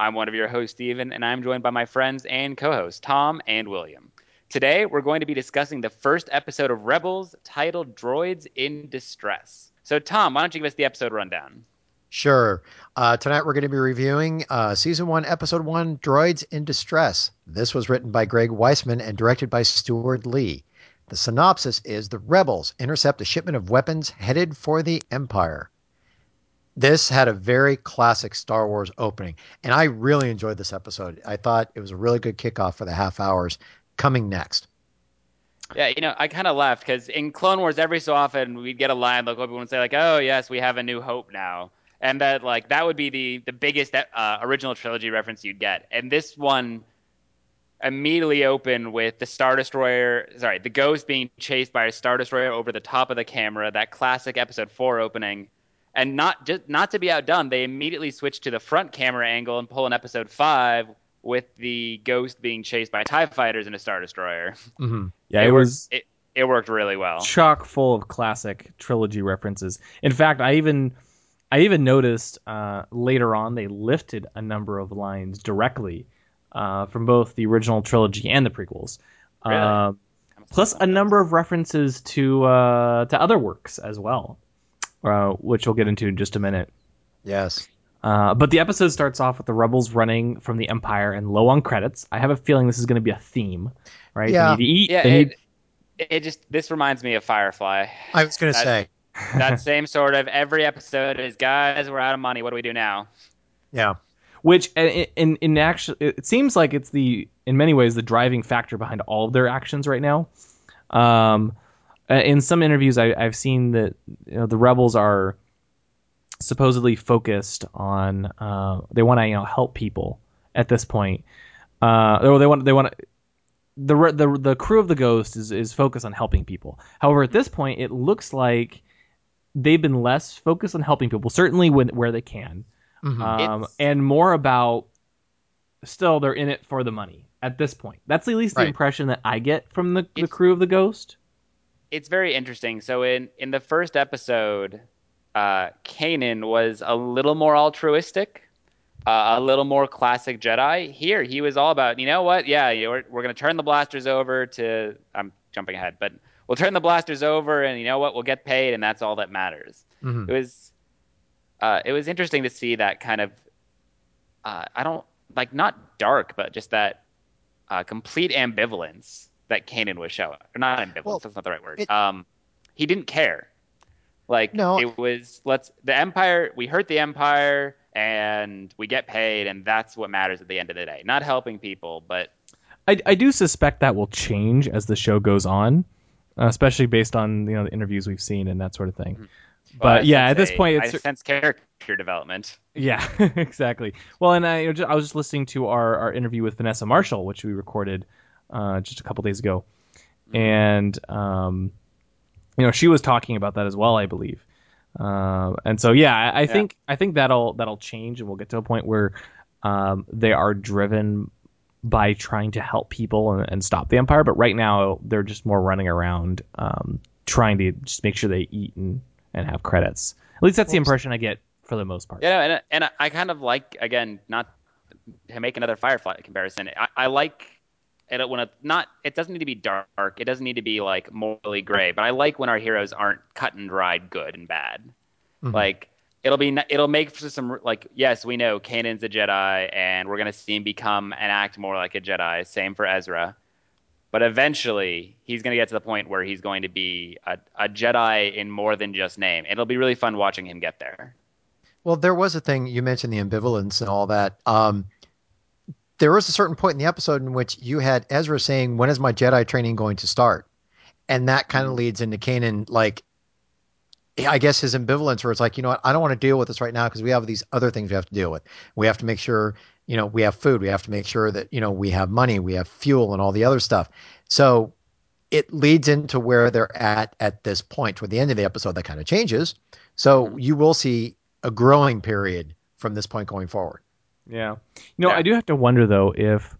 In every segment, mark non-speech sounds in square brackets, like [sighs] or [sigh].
I'm one of your hosts, Steven, and I'm joined by my friends and co hosts, Tom and William. Today, we're going to be discussing the first episode of Rebels titled Droids in Distress. So, Tom, why don't you give us the episode rundown? Sure. Uh, tonight we're going to be reviewing uh, season one, episode one, Droids in Distress. This was written by Greg Weisman and directed by Steward Lee. The synopsis is the rebels intercept a shipment of weapons headed for the Empire. This had a very classic Star Wars opening, and I really enjoyed this episode. I thought it was a really good kickoff for the half hours coming next. Yeah, you know, I kind of laughed because in Clone Wars, every so often we'd get a line like Obi Wan would say, like, "Oh yes, we have a new hope now," and that like that would be the the biggest uh, original trilogy reference you'd get. And this one immediately opened with the Star Destroyer, sorry, the Ghost being chased by a Star Destroyer over the top of the camera. That classic Episode Four opening. And not just not to be outdone, they immediately switch to the front camera angle and pull an episode five with the ghost being chased by TIE fighters in a Star Destroyer. Mm-hmm. [laughs] Yeah, it, worked, was it, it worked really well. chock full of classic trilogy references. In fact, I even I even noticed uh, later on they lifted a number of lines directly uh, from both the original trilogy and the prequels. Really? Um, plus a number of references to uh, to other works as well, uh, which we'll get into in just a minute. Yes. Uh, but the episode starts off with the rebels running from the Empire and low on credits. I have a feeling this is going to be a theme, right? Yeah. They need to eat. Yeah, they need- it, it just this reminds me of Firefly. I was going to say, [laughs] that same sort of every episode is guys, we're out of money. What do we do now? yeah. which in in, in actual it seems like it's the in many ways the driving factor behind all of their actions right now um uh, in some interviews I, i've seen that you know, the rebels are supposedly focused on uh, they want to you know help people at this point uh or they want they want the, the the crew of the ghost is is focused on helping people however at this point it looks like they've been less focused on helping people certainly when where they can Mhm. um, and more about still they're in it for the money at this point. That's at least the impression that I get from the, the crew of the Ghost. It's very interesting. So in in the first episode, uh, Kanan was a little more altruistic, uh, a little more classic Jedi. Here, he was all about, you know what? Yeah, you know, we're we're gonna turn the blasters over to. I'm jumping ahead, but we'll turn the blasters over, and you know what? We'll get paid, and that's all that matters. Mhm. it was uh, it was interesting to see that kind of uh, I don't like not dark, but just that uh, complete ambivalence that Kanan was showing. Or not ambivalence, Well, that's not the right word. it- um, he didn't care. Like No. it was let's the Empire. We hurt the Empire, and we get paid, and that's what matters at the end of the day. Not helping people, but I, I do suspect that will change as the show goes on, uh, especially based on you know the interviews we've seen and that sort of thing. But I yeah, at this a- point, I it's sense character development. yeah, [laughs] exactly. Well, and I, I was just listening to our, our interview with Vanessa Marshall, which we recorded uh, just a couple days ago, and um, you know she was talking about that as well, I believe. Uh, and so yeah, I, I think I think that'll that'll change, and we'll get to a point where um, they are driven by trying to help people and, and stop the empire. But right now, they're just more running around um, trying to just make sure they eat and, and have credits. At least that's the impression I get for the most part. Yeah, and and I kind of like again not to make another Firefly comparison. I, I like it when it not it doesn't need to be dark. It doesn't need to be like morally gray. But I like when our heroes aren't cut and dried good and bad. Mhm. Like it'll be it'll make for some like yes we know Kanan's a Jedi and we're gonna see him become and act more like a Jedi. Same for Ezra. But eventually, he's going to get to the point where he's going to be a, a Jedi in more than just name. It'll be really fun watching him get there. Well, there was a thing you mentioned the ambivalence and all that. Um, there was a certain point in the episode in which you had Ezra saying, "When is my Jedi training going to start?" And that kind of leads into Kanan, like, I guess his ambivalence, where it's like, you know what, I don't want to deal with this right now because we have these other things we have to deal with. We have to make sure, you know, we have food. We have to make sure that, you know, we have money, we have fuel and all the other stuff. So it leads into where they're at at this point. Toward the end of the episode, that kind of changes. So Mhm. you will see a growing period from this point going forward. Yeah. You know, Yeah. I do have to wonder though if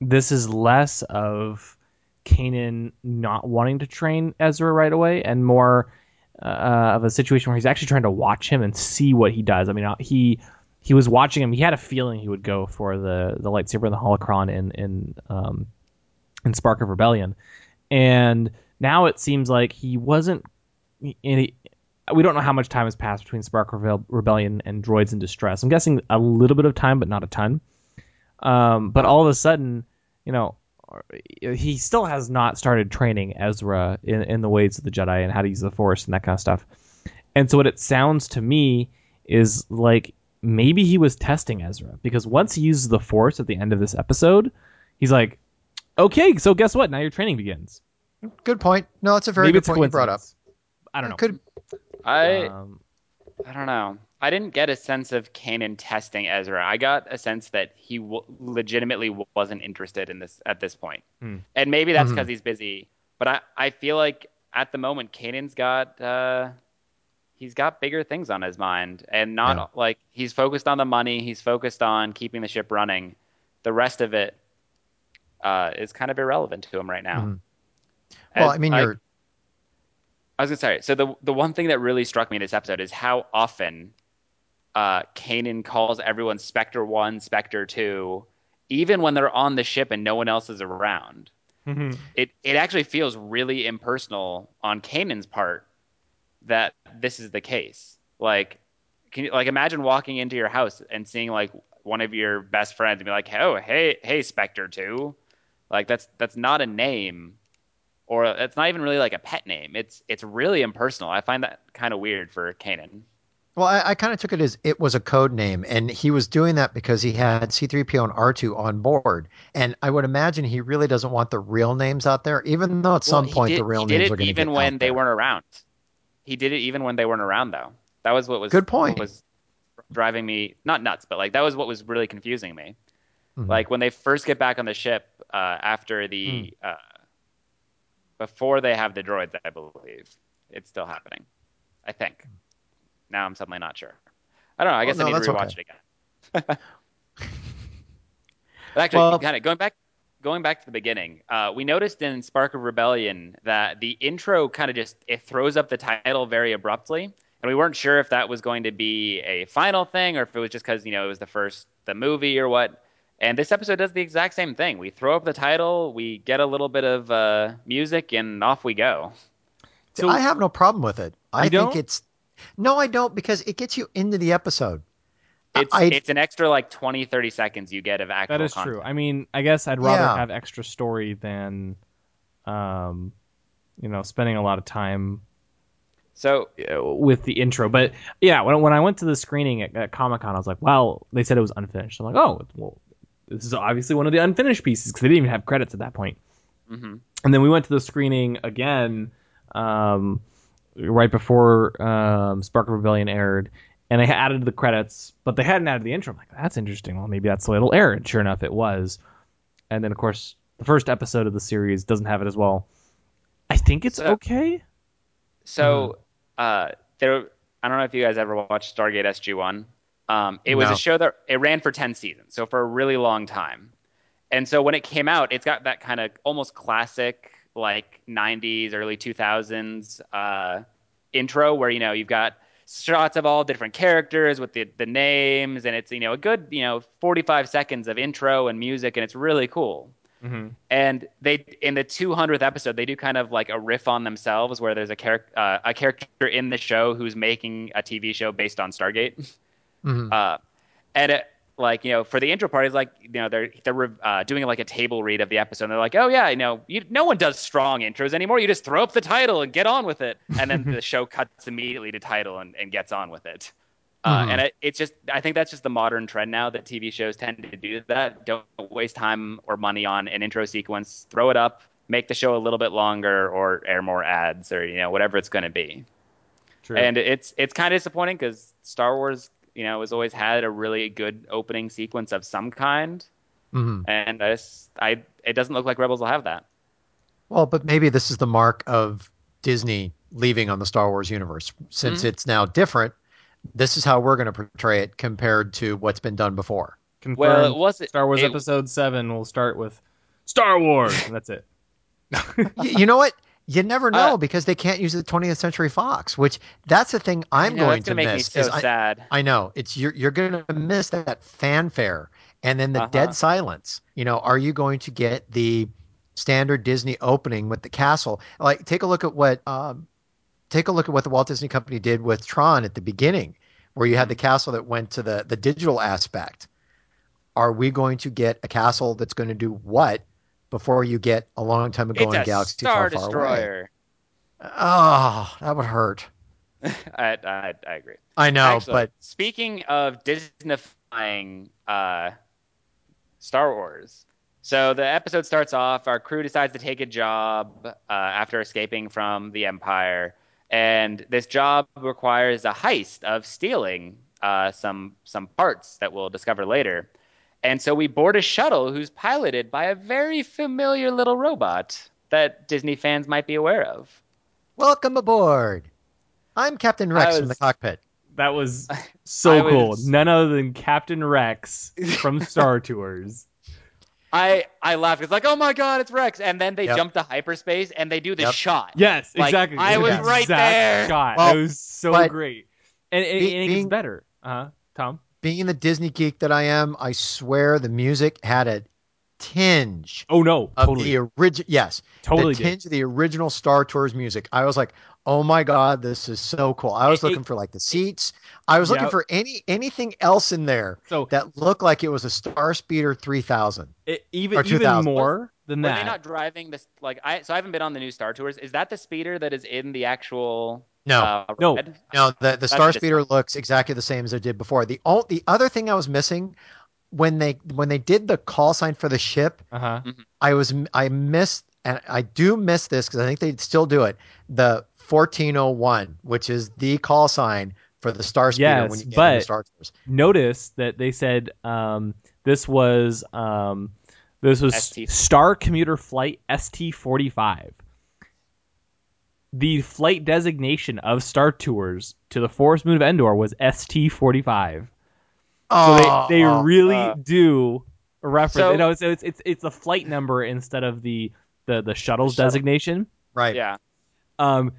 this is less of Kanan not wanting to train Ezra right away and more uh, of a situation where he's actually trying to watch him and see what he does. I mean, uh, he he was watching him. He had a feeling he would go for the the lightsaber and the holocron in in um, in Spark of Rebellion, and now it seems like he wasn't. We don't know how much time has passed between Spark Rebel- Rebellion and Droids in Distress. I'm guessing a little bit of time, but not a ton. Um, but all of a sudden, you know, he still has not started training Ezra in, in the ways of the Jedi and how to use the Force and that kind of stuff. And so what it sounds to me is like maybe he was testing Ezra because once he uses the Force at the end of this episode, he's like, okay, so guess what? Now your training begins. Good point. No, it's a very maybe good point you brought up. I don't know. Could I Um, I don't know. I didn't get a sense of Kanan testing Ezra. I got a sense that he w- legitimately wasn't interested in this at this point. Hmm. And maybe that's because he's busy. But I, I feel like at the moment Kanan's got uh, he's got bigger things on his mind, and not Yeah. like he's focused on the money. He's focused on keeping the ship running. The rest of it uh, is kind of irrelevant to him right now. Mhm. well, As I mean, you're I was gonna say. So the the one thing that really struck me in this episode is how often uh, Kanan calls everyone Spectre One, Spectre Two, even when they're on the ship and no one else is around. It it actually feels really impersonal on Kanan's part that this is the case. Like, can you like imagine walking into your house and seeing like one of your best friends and be like, "Oh, hey, hey, Spectre Two, like that's that's not a name, or it's not even really like a pet name. It's it's really impersonal. I find that kind of weird for Kanan. Well, I, I kind of took it as it was a code name, and he was doing that because he had C3PO and R2 on board. And I would imagine he really doesn't want the real names out there, even though at some Well, point did- the real names are going to even get when they weren't around. He did it even when they weren't around, though. That was what was Good point. Was driving me not nuts, but like that was what was really confusing me. Mhm. Like when they first get back on the ship uh, after the Hmm. uh, before they have the droids, I believe it's still happening. I think. Now I'm suddenly not sure. I don't know. I Well, guess no, I need to rewatch okay. it again. [laughs] But actually, Well- kind of going back, going back to the beginning, uh, we noticed in Spark of Rebellion that the intro kind of just it throws up the title very abruptly, and we weren't sure if that was going to be a final thing or if it was just because you know it was the first the movie or what. And this episode does the exact same thing. We throw up the title, we get a little bit of uh, music, and off we go. So- I have no problem with it. I You think don't? it's no, I don't because it gets you into the episode. It's I, it's an extra like 20, 30 seconds you get of actual That is content. true. I mean, I guess I'd rather Yeah. have extra story than, um, you know, spending a lot of time So uh, with the intro. But yeah, when, when I went to the screening at, at Comic Con, I was like, wow, they said it was unfinished. I'm like, oh, well, this is obviously one of the unfinished pieces because they didn't even have credits at that point. mhm. And then we went to the screening again um, right before um, Spark of Rebellion aired, and they added the credits, but they hadn't added the intro. I'm like, that's interesting. Well, maybe that's the way it'll air. And sure enough, it was. And then, of course, the first episode of the series doesn't have it as well. I think it's So- okay. So, uh, there. I don't know if you guys ever watched Stargate SG One. Um, it was No. a show that it ran for ten seasons, so for a really long time. And so when it came out, it's got that kind of almost classic like '90s, early 2000s uh, intro where you know you've got shots of all different characters with the the names, and it's you know a good you know 45 seconds of intro and music, and it's really cool. Mm-hmm. And they in the 200th episode, they do kind of like a riff on themselves, where there's a character uh, a character in the show who's making a TV show based on Stargate. [laughs] Mhm. Uh, and it, like you know, for the intro part, it's like you know they're they're uh, doing like a table read of the episode. And they're like, oh yeah, you know, you, no one does strong intros anymore. You just throw up the title and get on with it. And then the [laughs] show cuts immediately to title and, and gets on with it. Uh, Mhm. and it, it's just, I think that's just the modern trend now that TV shows tend to do that. Don't waste time or money on an intro sequence. Throw it up, make the show a little bit longer, or air more ads, or you know whatever it's going to be. True. And it's it's kind of disappointing because Star Wars you know, has always had a really good opening sequence of some kind, Mhm. and I, just- I it doesn't look like Rebels will have that. Well, but maybe this is the mark of Disney leaving on the Star Wars universe. Since Mm-hmm. it's now different, this is how we're going to portray it compared to what's been done before. Confirmed. Well, it was Star Wars it- Episode Seven will start with Star Wars, and that's it. [laughs] You know what? You never know Uh, because they can't use the 20th Century Fox, which that's the thing I'm know, going that's to miss. so I, sad. I know it's you're you're going to miss that fanfare and then the Uh-huh. dead silence. You know, are you going to get the standard Disney opening with the castle? Like, take a look at what um, take a look at what the Walt Disney Company did with Tron at the beginning, where you had the castle that went to the the digital aspect. Are we going to get a castle that's going to do what before you get a long time ago It's in a Galaxy Star Far, Far Away? Destroyer. Oh, that would hurt. [laughs] I, I I agree. I know, Actually, but speaking of Disneyfying uh, Star Wars, so the episode starts off. Our crew decides to take a job uh, after escaping from the Empire, and this job requires a heist of stealing uh, some some parts that we'll discover later. And so we board a shuttle who's piloted by a very familiar little robot that Disney fans might be aware of. welcome aboard. I'm Captain Rex I from the cockpit. That was [laughs] so I cool. None other than Captain Rex from [laughs] Star Tours. I I laughed. It's like, oh my god, it's Rex, and then they Yep. jump to hyperspace and they do the Yep. shot. Yes, Like, exactly. I was exact right there. Shot. Well, it was so great, and, and, be- and it gets better. Uh huh. Tom. Being the Disney geek that I am, I swear the music had a tinge Oh no, of totally, the original. Yes, totally. the did. tinge of the original Star Tours music. I was like, oh my god, this is so cool. I was It- it- looking for like the seats. I was looking for any anything else in there So that looked like it was a Star Speeder 3000. even or even more than Were that. they not driving this? Like I so I haven't been on the new Star Tours. Is that the speeder that is in the actual? No, uh, No. red? No, the the Star Speeder looks exactly the same as it did before. The o- the other thing I was missing when they when they did the call sign for the ship, Uh huh. I was I missed and I do miss this because I think they still do it. The 1401, which is the call sign for the Star Speeder Yes, when you get but- Star Tours. Notice that they said um, this was um, this was ST. Star Commuter Flight ST forty five. The flight designation of Star Tours to the Forest Moon of Endor was ST forty five. So Oh, they, they really uh, do reference. so- you know, so it's it's it's a flight number instead of the the the shuttle's shuttle. designation. right. Yeah. Um,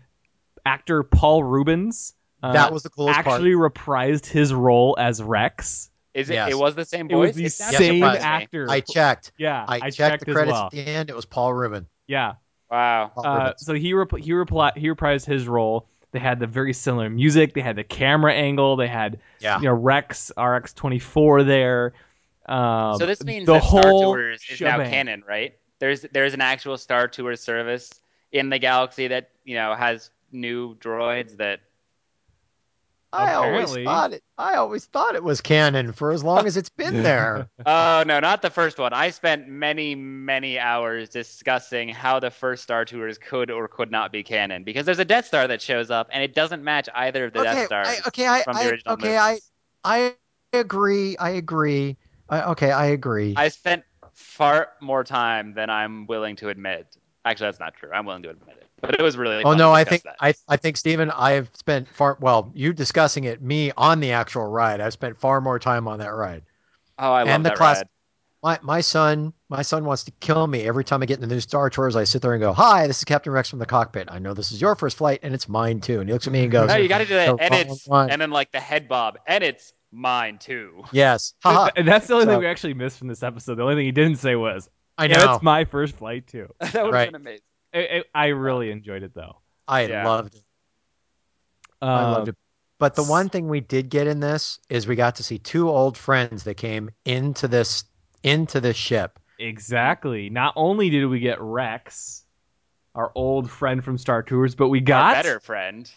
actor Paul Reubens uh, that was the coolest actually reprised his role as Rex. Is it? Yes. It was the same It was the It same surprised me. actor. I checked. yeah, I, I, checked, checked the credits well. at the end. It was Paul Rubin. Yeah. Wow. Uh, so he rep- he repli- he reprised his role. They had the very similar music. They had the camera angle. They had Yeah. you know Rex RX twenty four there. Um, so this means the that Star whole Tours is now canon, right? There's there's an actual Star Tours service in the galaxy that you know has new droids that. I always thought it. I always thought it was canon for as long as it's been [laughs] there. [laughs] Oh no, not the first one. I spent many many hours discussing how the first Star Tours could or could not be canon because there's a Death Star that shows up and it doesn't match either of the Death Stars. I, okay, I, from the I original okay, I. I agree. I agree. I, okay, I agree. I spent far more time than I'm willing to admit. Actually, that's not true. I'm willing to admit it, but it was really. oh fun no, to I think that. I, I think Stephen, I've spent far well. You discussing it, me on the actual ride. I've spent far more time on that ride. Oh, I love and the that class- ride. My my son, my son wants to kill me every time I get in the new Star Tours. I sit there and go, "Hi, this is Captain Rex from the cockpit. I know this is your first flight, and it's mine too." And he looks at me and goes, No, you got to do that, and it's one." and then like the head bob, and it's mine too. "Yes, haha." And that's the only So- thing we actually missed from this episode. The only thing he didn't say was, I "Yeah, know. that's my first flight too." [laughs] that would have Right. been amazing. I, I I really enjoyed it though. I Yeah. loved it. Um, I loved it. But the one thing we did get in this is we got to see two old friends that came into this into this ship. Exactly. Not only did we get Rex, our old friend from Star Tours, but we Our got better friend.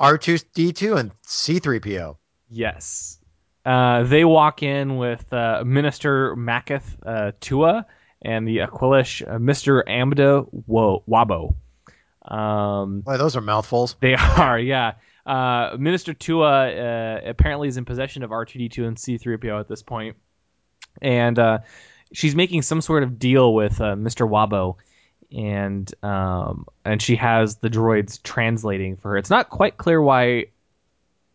R2D2 and C3PO. Yes. Uh, they walk in with uh, Minister Maketh uh, Tua and the Aqualish uh, Mr. Amda Wo- Wabo. Um, Boy, those are mouthfuls. they [laughs] are, yeah. uh, Minister Tua uh, apparently is in possession of R2D2 and C3PO at this point. and uh, she's making some sort of deal with uh, Mr. Wabo, and um, and she has the droids translating for her. It's not quite clear why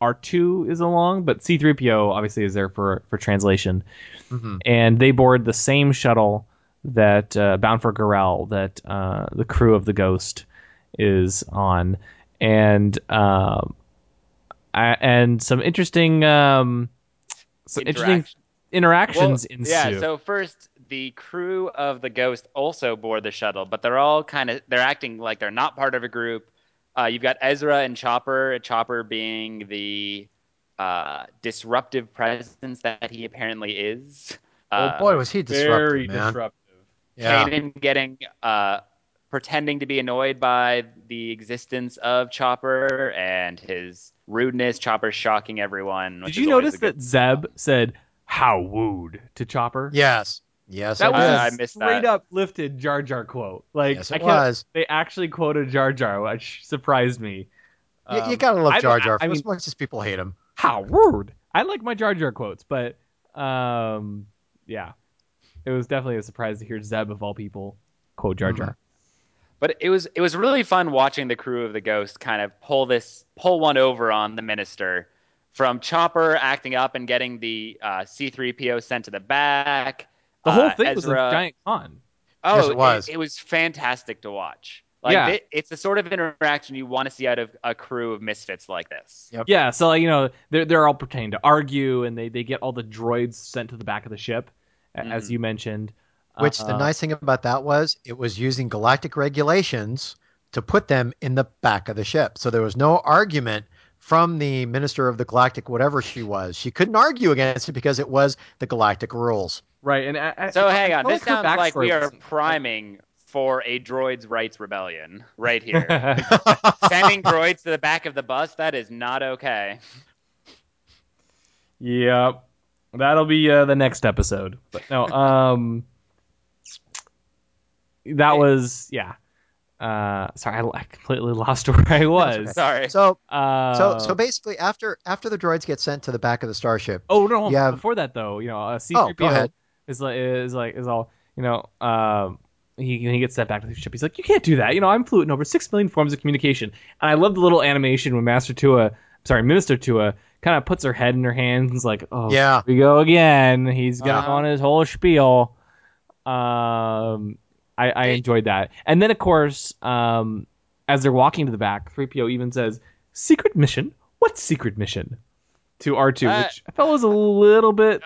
R2 is along, but C3PO obviously is there for for translation, Mhm. and they board the same shuttle that uh, bound for Garel that uh, the crew of the Ghost is on, and um, I, and some interesting um, some interesting Interaction. interactions Well, ensue. Yeah, so first the crew of the Ghost also board the shuttle, but they're all kind of they're acting like they're not part of a group. Uh, you've got Ezra and Chopper, Chopper being the uh, disruptive presence that he apparently is. oh Uh, boy, was he disruptive, very man. disruptive. Yeah. Kanan getting uh, pretending to be annoyed by the existence of Chopper and his rudeness. Chopper shocking everyone. Did you notice that Zeb said "How wooed" to Chopper? Yes. Yes, that it was a I missed straight that. up lifted Jar Jar quote. Like Yes, I it can't- was. They actually quoted Jar Jar, which surprised me. You, you Um, gotta love I Jar Jar I for mean, as much as people hate him. how rude. I like my Jar Jar quotes, but um, yeah, it was definitely a surprise to hear Zeb of all people quote Jar Jar. But it was it was really fun watching the crew of the Ghost kind of pull this pull one over on the minister, from Chopper acting up and getting the uh, C3PO sent to the back. The whole uh, thing was a Ezra- giant con. Oh, Yes, it was. It, was fantastic to watch. Like Yeah. it- it's the sort of interaction you want to see out of a crew of misfits like this. Yep. Yeah, so like, you know they're they're all pretending to argue, and they they get all the droids sent to the back of the ship, a- as mm-hmm. you mentioned. Which the Uh, nice thing about that was it was using galactic regulations to put them in the back of the ship. So there was no argument from the minister of the galactic whatever she was. She couldn't argue against it because it was the galactic rules. right, and I, I- So I hang on, this her sounds like we are priming for a droids rights rebellion right here. [laughs] Sending droids to the back of the bus, that is not okay. Yep. That'll be uh, the next episode. But no, [laughs] um that was yeah. Uh sorry, I, I completely lost [laughs] where I was. Sorry. So Uh, so so basically after after the droids get sent to the back of the starship, Oh no, you have- before that though, you know, uh, Oh, C3PO ahead. is like is like is all, you know, um he, he gets sent back to the ship. He's like, you can't do that. You know, I'm fluent in over six million forms of communication. And I love the little animation when Master Tua, sorry, Minister Tua, kind of puts her head in her hands and is like, oh, Yeah. here we go again. He's got Uh-huh. on his whole spiel. Um, I, I enjoyed that. And then, of course, um, as they're walking to the back, 3PO even says, secret mission? What secret mission? To R2, Uh, which I felt was a little bit,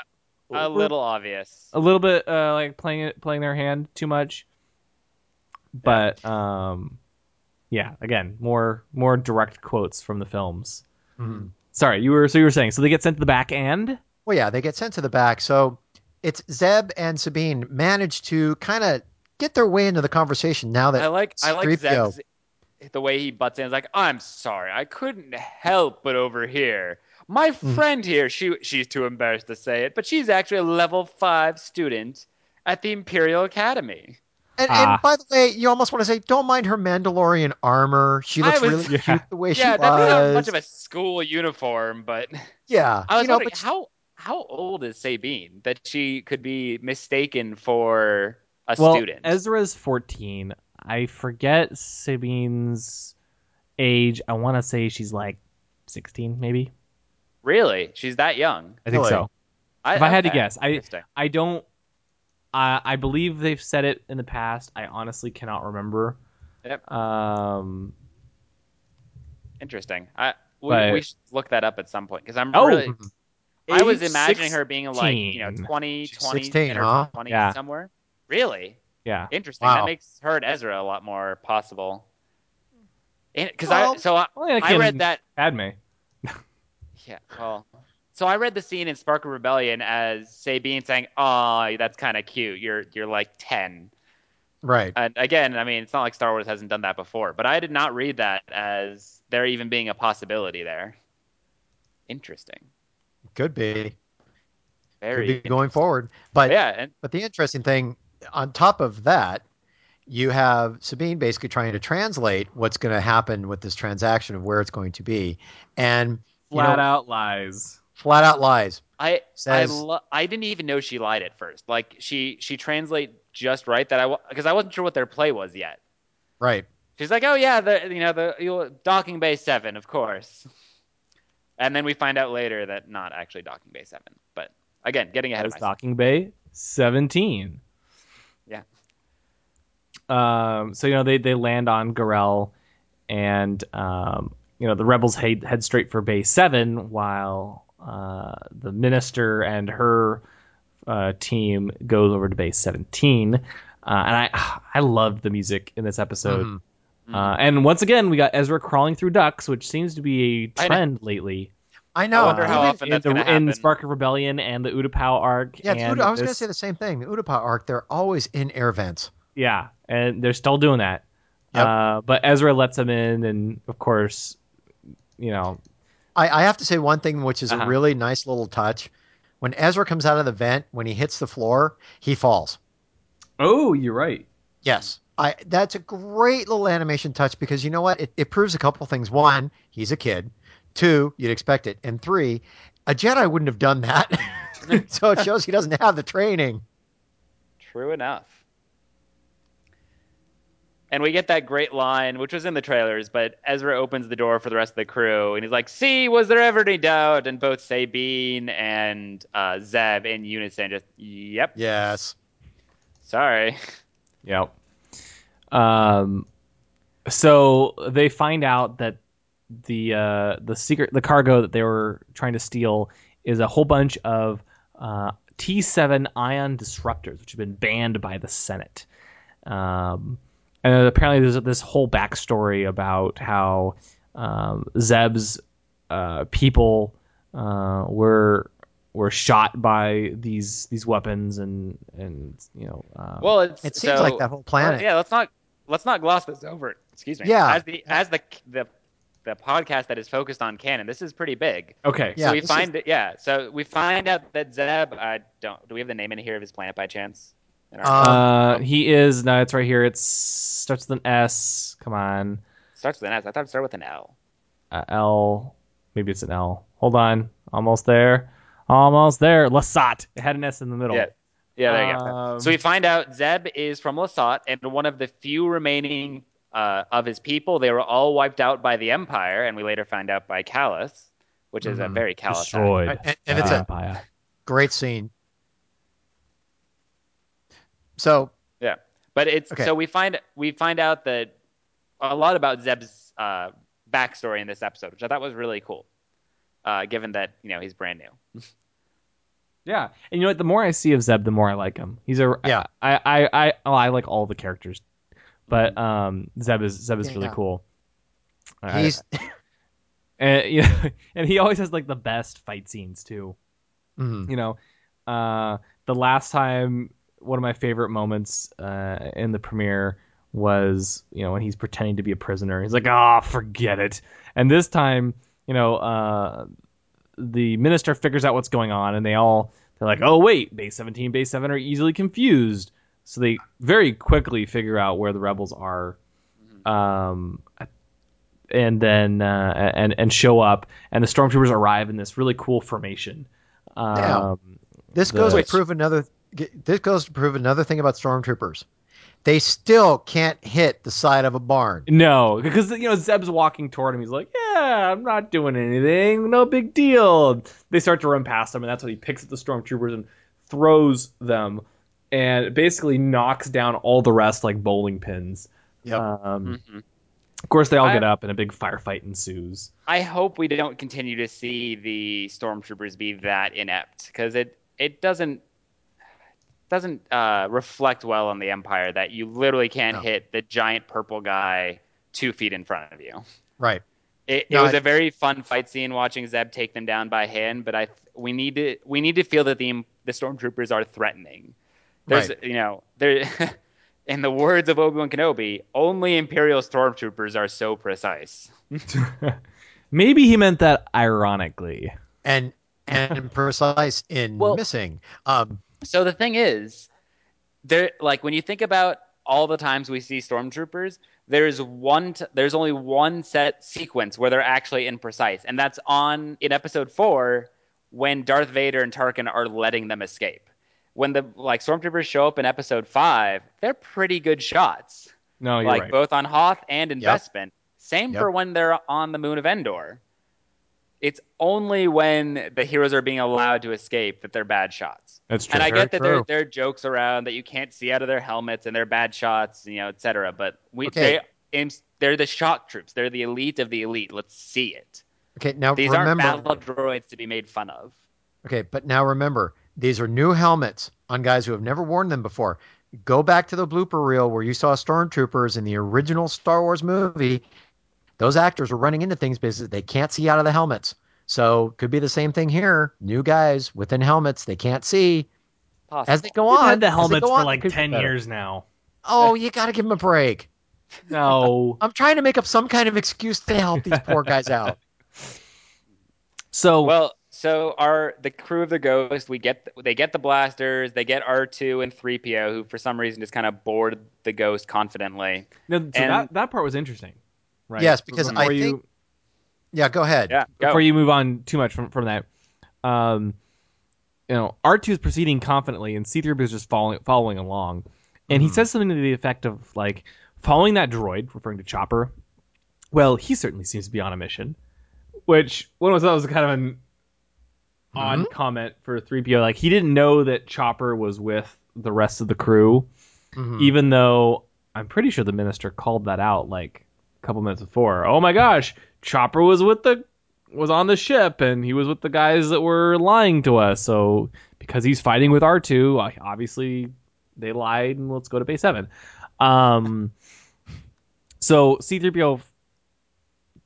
a little obvious. a little bit uh, like playing it, playing their hand too much. But um, yeah, again, more more direct quotes from the films. Mhm. Sorry, you were so you were saying so they get sent to the back end. well yeah, they get sent to the back. So it's Zeb and Sabine managed to kind of get their way into the conversation now that I like I like 3PO Zeb's the way he butts in. He's like, I'm sorry, I couldn't help but overhear. My Mm-hmm. friend here, she she's too embarrassed to say it, but she's actually a level five student at the Imperial Academy. And, Ah. and by the way, you almost want to say, don't mind her Mandalorian armor. She looks was- really [laughs] Yeah. cute the way she looks. yeah, that's not much of a school uniform, but [laughs] yeah, I was you know, wondering but how how old is Sabine that she could be mistaken for a well, student? Ezra's 14. I forget Sabine's age. I want to say she's like 16, maybe. really, she's that young. I think Really? so. If I had to guess, I. I don't. I I believe they've said it in the past. I honestly cannot remember. Yep. Um. Interesting. I we, But- we should look that up at some point because I'm Oh, really. I was age imagining her being like you know 16. 20, She's 20, 16, huh? 20 Yeah. somewhere. Really Yeah. interesting. Wow. That makes her and Ezra a lot more possible. Because Well, I so I, Well, like I read that Padme. [laughs] yeah well so I read the scene in Spark of Rebellion as Sabine saying, "Oh, that's kind of cute. You're you're like 10." right. And again, I mean, it's not like Star Wars hasn't done that before, but I did not read that as there even being a possibility there. Interesting. Could be. Very Could be going forward. But Yeah, and but the interesting thing on top of that, you have Sabine basically trying to translate what's going to happen with this transaction of where it's going to be, and you Flat know, out lies. Flat out lies. I I lo- I didn't even know she lied at first. Like she she translate just right that I because I wasn't sure what their play was yet. Right. She's like, oh yeah, the you know the you'll, docking bay seven, of course. And then we find out later that not actually docking bay seven. But again, getting ahead That of is myself. Docking Bay 17. Yeah. Um, so you know they they land on Garel, and um, you know the rebels head head straight for Bay Seven, while uh, the minister and her uh, team goes over to base 17. Uh, and I [sighs] I loved the music in this episode. Mhm. Uh, and once again, we got Ezra crawling through ducks, which seems to be a know. trend lately. I know. I wonder how Even- often in that's the in happen. Spark of Rebellion and the Utapau arc. Yeah, and Uda- I was going to say the same thing. The Utapau arc, they're always in air vents. Yeah, and they're still doing that. Yep. Uh, but Ezra lets them in, and of course, you know, I, I have to say one thing, which is Uh-huh. a really nice little touch. When Ezra comes out of the vent, when he hits the floor, he falls. oh, you're right. Yes. I that's a great little animation touch because you know what? It, it proves a couple things. One, he's a kid. Two, you'd expect it. And three, a Jedi wouldn't have done that. [laughs] so it shows he doesn't have the training. True enough. And we get that great line, which was in the trailers, but Ezra opens the door for the rest of the crew, and he's like, "See, was there ever any doubt?" And both Sabine and uh, Zeb in unison, just, "Yep, Yes. sorry." Yep. Um, so they find out that the uh, the secret the cargo that they were trying to steal is a whole bunch of uh, T7 ion disruptors, which have been banned by the Senate. Um, and apparently, there's this whole backstory about how um, Zeb's uh, people uh, were were shot by these these weapons and and you know um, Well, it's, It seems so- like that whole planet. well, yeah, let's not let's not gloss this over. Excuse me. Yeah. As the as the the the podcast that is focused on canon, this is pretty big. okay Yeah, so we this find it. Yeah. So we find out that Zeb. I don't. Do we have the name in here of his planet by chance? In our- Uh, he is. No, it's right here. It starts with an S. Come on, starts with an S. I thought it started with an L. uh, L. Maybe it's an L. Hold on, almost there. Almost there. Lasat. It had an S in the middle. Yeah. Yeah, there you go. Um, So we find out Zeb is from Lasat and one of the few remaining uh, of his people. They were all wiped out by the Empire, and we later find out by Kallus, which is a Mhm. very Callus. act. destroyed. And, and it's the a Empire. great scene. So Yeah, but it's Okay. so we find we find out that a lot about Zeb's uh, backstory in this episode, which I thought was really cool, uh, given that you know he's brand new. Yeah, and you know what? The more I see of Zeb, the more I like him. He's a Yeah. I I I oh, I like all the characters, but um Zeb is Zeb is really Yeah. cool. I- he's [laughs] and [laughs] you know, and he always has like the best fight scenes too. Mhm. you know, uh, the last time one of my favorite moments uh, in the premiere was you know when he's pretending to be a prisoner. He's like, ah, forget it. And this time, you know, uh, the minister figures out what's going on, and they all they're like, oh wait, base 17, base 7 are easily confused. So they very quickly figure out where the rebels are. Um, and then uh, and and show up, and the stormtroopers arrive in this really cool formation. Um, Yeah. This The- goes to prove another. This goes to prove another thing about stormtroopers. They still can't hit the side of a barn. No, because you know Zeb's walking toward him. He's like, "Yeah, I'm not doing anything. No big deal." They start to run past him, and that's when he picks up the stormtroopers and throws them, and basically knocks down all the rest like bowling pins. Yep. Um, Mhm. Of course, they all I- get up, and a big firefight ensues. I hope we don't continue to see the stormtroopers be that inept because it it doesn't doesn't uh, reflect well on the Empire that you literally can't No. hit the giant purple guy two feet in front of you. Right. It, it No, was I- a very fun fight scene watching Zeb take them down by hand, but I we need to we need to feel that the the stormtroopers are threatening. There's Right. you know there. [laughs] In the words of Obi Wan Kenobi, only Imperial stormtroopers are so precise. [laughs] Maybe he meant that ironically. And and precise in Well- missing. Um, So the thing is, there like when you think about all the times we see stormtroopers, there's one t- there's only one set sequence where they're actually imprecise, and that's on in episode 4 when Darth Vader and Tarkin are letting them escape. When the like stormtroopers show up in episode 5, they're pretty good shots. No, you're like right. both on Hoth and in Yep. Bespin. Same Yep. for when they're on the moon of Endor. It's only when the heroes are being allowed to escape that they're bad shots. That's true. And I get that there, there are jokes around that you can't see out of their helmets and they're bad shots, you know, et cetera. But we Okay. they they're the shock troops. They're the elite of the elite. Let's see it. Okay, now These remember. aren't battle droids to be made fun of. Okay, but now remember, these are new helmets on guys who have never worn them before. Go back to the blooper reel where you saw stormtroopers in the original Star Wars movie. Those actors were running into things because they can't see out of the helmets. So could be the same thing here. New guys within helmets, they can't see. Possible. As they go We've on, had the helmets go for on, like it could be 10 years now. Oh, you got to give them a break. [laughs] No. [laughs] I'm trying to make up some kind of excuse to help these poor guys out. [laughs] So Well, so our the crew of the Ghost, we get they get the blasters, they get R two and three PO, who for some reason just kind of board the Ghost confidently. no, so and- that that part was interesting. Right. Yes, because Before I you, think- Yeah, go ahead. Yeah, go. before you move on too much from from that, um, you know, R two is proceeding confidently, and C three is just following following along, and he Mhm. says something to the effect of like, following that droid, referring to Chopper. Well, he certainly seems to be on a mission, which one was that was kind of an odd comment for three PO. Like he didn't know that Chopper was with the rest of the crew, Mhm. even though I'm pretty sure the minister called that out like a couple minutes before. Oh my gosh, Chopper was with the was on the ship and he was with the guys that were lying to us. So because he's fighting with R2, obviously they lied and let's go to base 7. Um so C3PO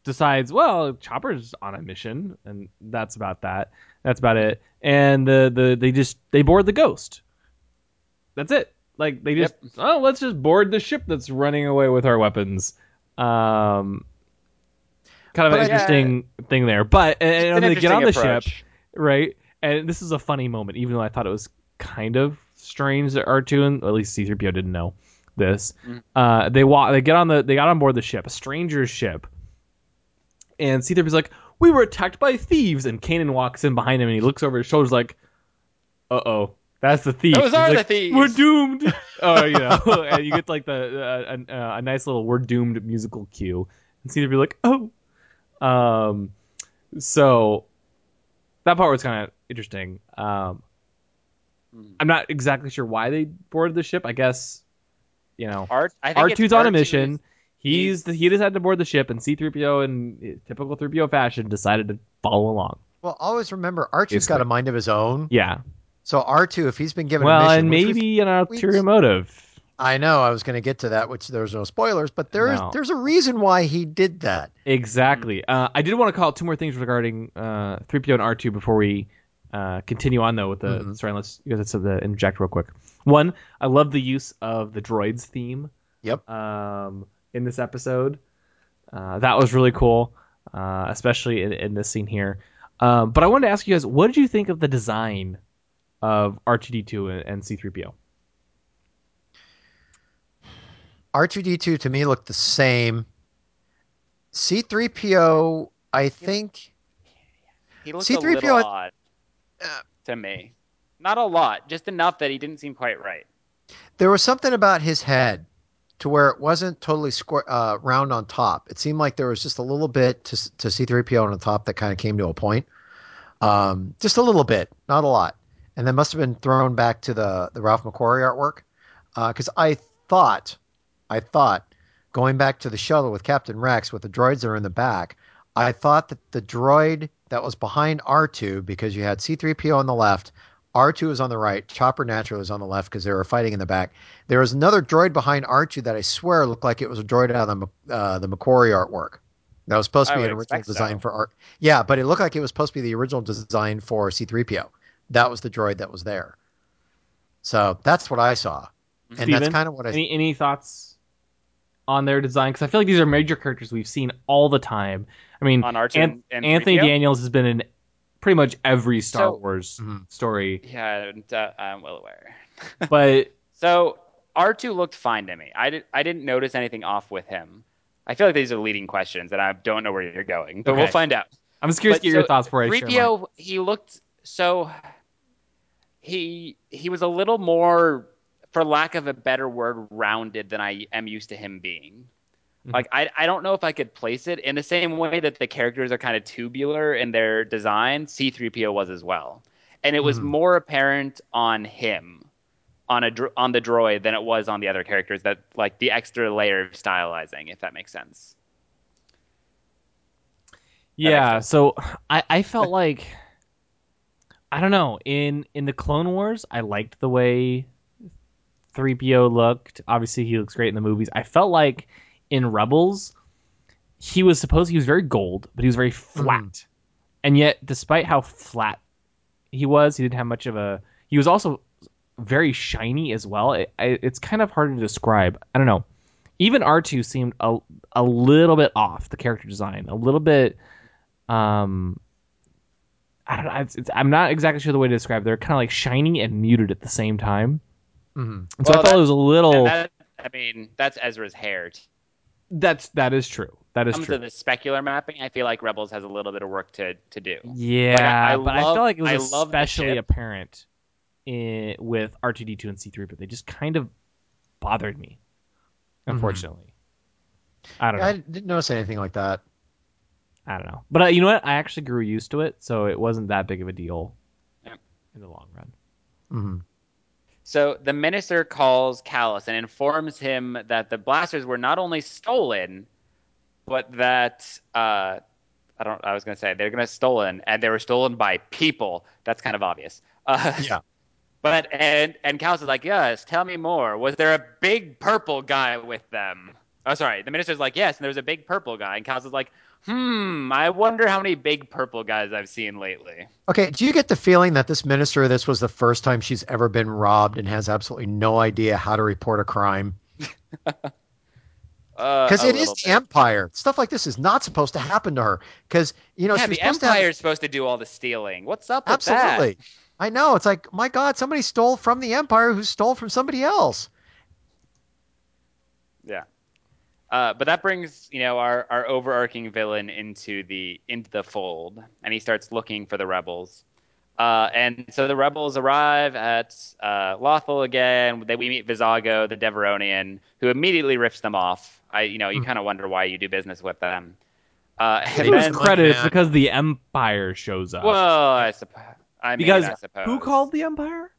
decides, well, Chopper's on a mission and that's about that. That's about it. And the the they just they board the ghost. That's it. Like they just oh let's just board the ship that's running away with our weapons. Um, kind of But an I- interesting thing there. But and, and an they get on the interesting ship, right? And this is a funny moment, even though I thought it was kind of strange that R2 and at least C3PO didn't know this. Mhm. Uh, they walk, they get on the, they got on board the ship, a stranger's ship, and C3PO's like, "We were attacked by thieves," and Kanan walks in behind him and he looks over his shoulders like, "Uh oh." That's the thief. Those are like, the thieves. We're doomed. [laughs] oh, you know, [laughs] and you get like the uh, a, a, a nice little "We're doomed" musical cue, and C3PO like, "Oh." Um, so that part was kind of interesting. Um, Mhm. I'm not exactly sure why they boarded the ship. I guess, you know, R, I think R2's on a R2 mission. is- He's he's- he decided to board the ship, and C3PO, in typical 3PO fashion, decided to follow along. Well, always remember, Archie's got a mind of his own. Yeah. So R2, if he's been given a Well, mission, and which we've- maybe an we've- ulterior motive. I know I was going to get to that, which there's no spoilers, but there is No. there's a reason why he did that. Exactly. Uh, I did want to call out two more things regarding uh, 3PO and R2 before we uh, continue on, though, with the Mhm. story. Let's, let's uh, interject real quick. One, I love the use of the droids theme Yep. um, in this episode. Uh, that was really cool, uh, especially in, in this scene here. Um, but I wanted to ask you guys, what did you think of the design of R2D2 and, and C3PO? R2D2 to me looked the same. C3PO, I think He looked C-3PO a little odd Uh, to me. Not a lot, just enough that he didn't seem quite right. there was something about his head to where it wasn't totally square, uh, round on top. It seemed like there was just a little bit to, to C3PO on the top that kind of came to a point. Um, just a little bit, not a lot. And that must have been thrown back to the, the Ralph McQuarrie artwork. Because I thought, I thought, going back to the shuttle with Captain Rex with the droids that are in the back, I thought that the droid that was behind R2, because you had C3PO on the left, R2 was on the right, Chopper naturally was on the left because they were fighting in the back. There was another droid behind R2 that I swear looked like it was a droid out of the uh, the McQuarrie artwork. That was supposed to be an original design so. for art. Yeah, but it looked like it was supposed to be the original design for C3PO. That was the droid that was there. So that's what I saw, and that's kind of what I. Any any thoughts on their design? Because I feel like these are major characters we've seen all the time. I mean, On R2 An- and- and Anthony 3PO? Daniels has been in pretty much every Star So- Wars Mhm. story, Yeah, uh, I'm well aware. [laughs] but So R2 looked fine to me. I, did, I didn't notice anything off with him. I feel like these are leading questions, and I don't know where you're going, but we'll find out. I'm just curious But to get your thoughts for I share mine. 3PO, he looked so. He he was a little more, for lack of a better word, rounded than I am used to him being. Mhm. Like I I don't know if I could place it in the same way that the characters are kind of tubular in their design. C3PO was as well, and it was Mhm. more apparent on him, on a on the droid than it was on the other characters. That like the extra layer of stylizing, if that makes sense. Yeah, makes so I, I felt like I don't know in in the Clone Wars I liked the way 3PO looked. Obviously, he looks great in the movies. I felt like in Rebels he was supposed he was very gold, but he was very flat. And yet, despite how flat he was, he didn't have much of a. He was also very shiny as well. It, I, it's kind of hard to describe. I don't know. Even R2 seemed a, a little bit off the character design, a little bit um I don't know. It's, it's, I'm not exactly sure the way to describe. it. They're kind of like shiny and muted at the same time, Mhm. and so I thought it was a little. That, I mean, that's Ezra's hair. that's that is true. That is comes true. to the specular mapping, I feel like Rebels has a little bit of work to, to do. Yeah, I but I love- felt like it was love the especially apparent in, with R2D2 and C3, but they just kind of bothered me. Unfortunately, I don't know. I didn't notice anything like that. I don't know. But uh, you know what? I actually grew used to it, so it wasn't that big of a deal Yeah. in the long run. hmm So the minister calls Kallus and informs him that the blasters were not only stolen, but that uh, I don't. I was going to say they're going to stolen, and they were stolen by people. That's kind of obvious. [laughs] Uh, Yeah. But and and Kallus is like, yes, tell me more. Was there a big purple guy with them? Oh, sorry. The minister's like, yes, and there was a big purple guy, and Kallus is like, hmm, I wonder how many big purple guys I've seen lately. Okay, do you get the feeling that this minister, this was the first time she's ever been robbed and has absolutely no idea how to report a crime? [laughs] Uh, Because a it is the bit. Empire. Stuff like this is not supposed to happen to her. Because you know yeah, the Empire is supposed to do all the stealing. What's up have, with that? absolutely. I know. It's like, my God, somebody stole from the Empire who stole from somebody else. Yeah. Uh, but that brings you know our, our overarching villain into the into the fold, and he starts looking for the rebels. Uh, and so the rebels arrive at uh, Lothal again. They, we meet Vizago, the Devaronian, who immediately rips them off. I, you know, you Hmm. kind of wonder why you do business with them. Uh, and then, credit, it's man. because the Empire shows up. well, I suppose. I mean, because I suppose. who called the Empire?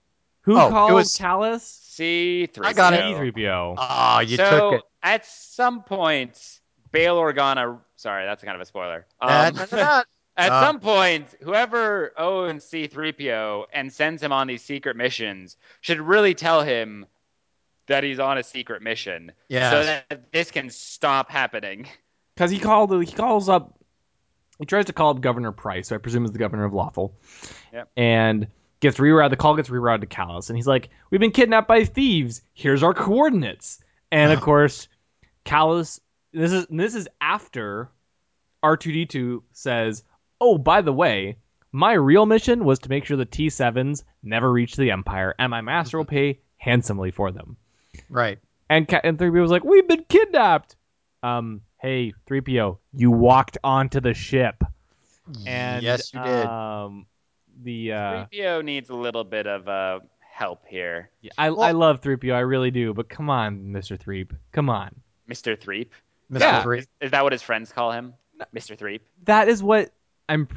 Who Oh, it called was- Kallus? C three? I got it. C3PO. Ah, you so took it. At some point, Bail Organa. Sorry, that's kind of a spoiler. Uh, Um. [laughs] At Uh, some point, whoever owns C3PO and sends him on these secret missions should really tell him that he's on a secret mission Yes. so that this can stop happening. Because he called, he calls up, he tries to call up Governor Price, who I presume is the governor of Lothal, Yep. and gets rerouted. The call gets rerouted to Kallus, and he's like, "We've been kidnapped by thieves. Here's our coordinates." And of course, Kallus. This is this is after R2D2 says, "Oh, by the way." My real mission was to make sure the T7s never reach the Empire, and my master will pay handsomely for them. right. And and 3PO was like, "We've been kidnapped." Um, hey, 3PO, you walked onto the ship. And yes, you did. Um, the uh, 3PO needs a little bit of uh, help here. yeah, I I love 3PO, I really do. But come on, Mister Threep, come on. Mr. Threep. Mr. yeah. Three. Is that what his friends call him? Mr. Threep? That is what I'm.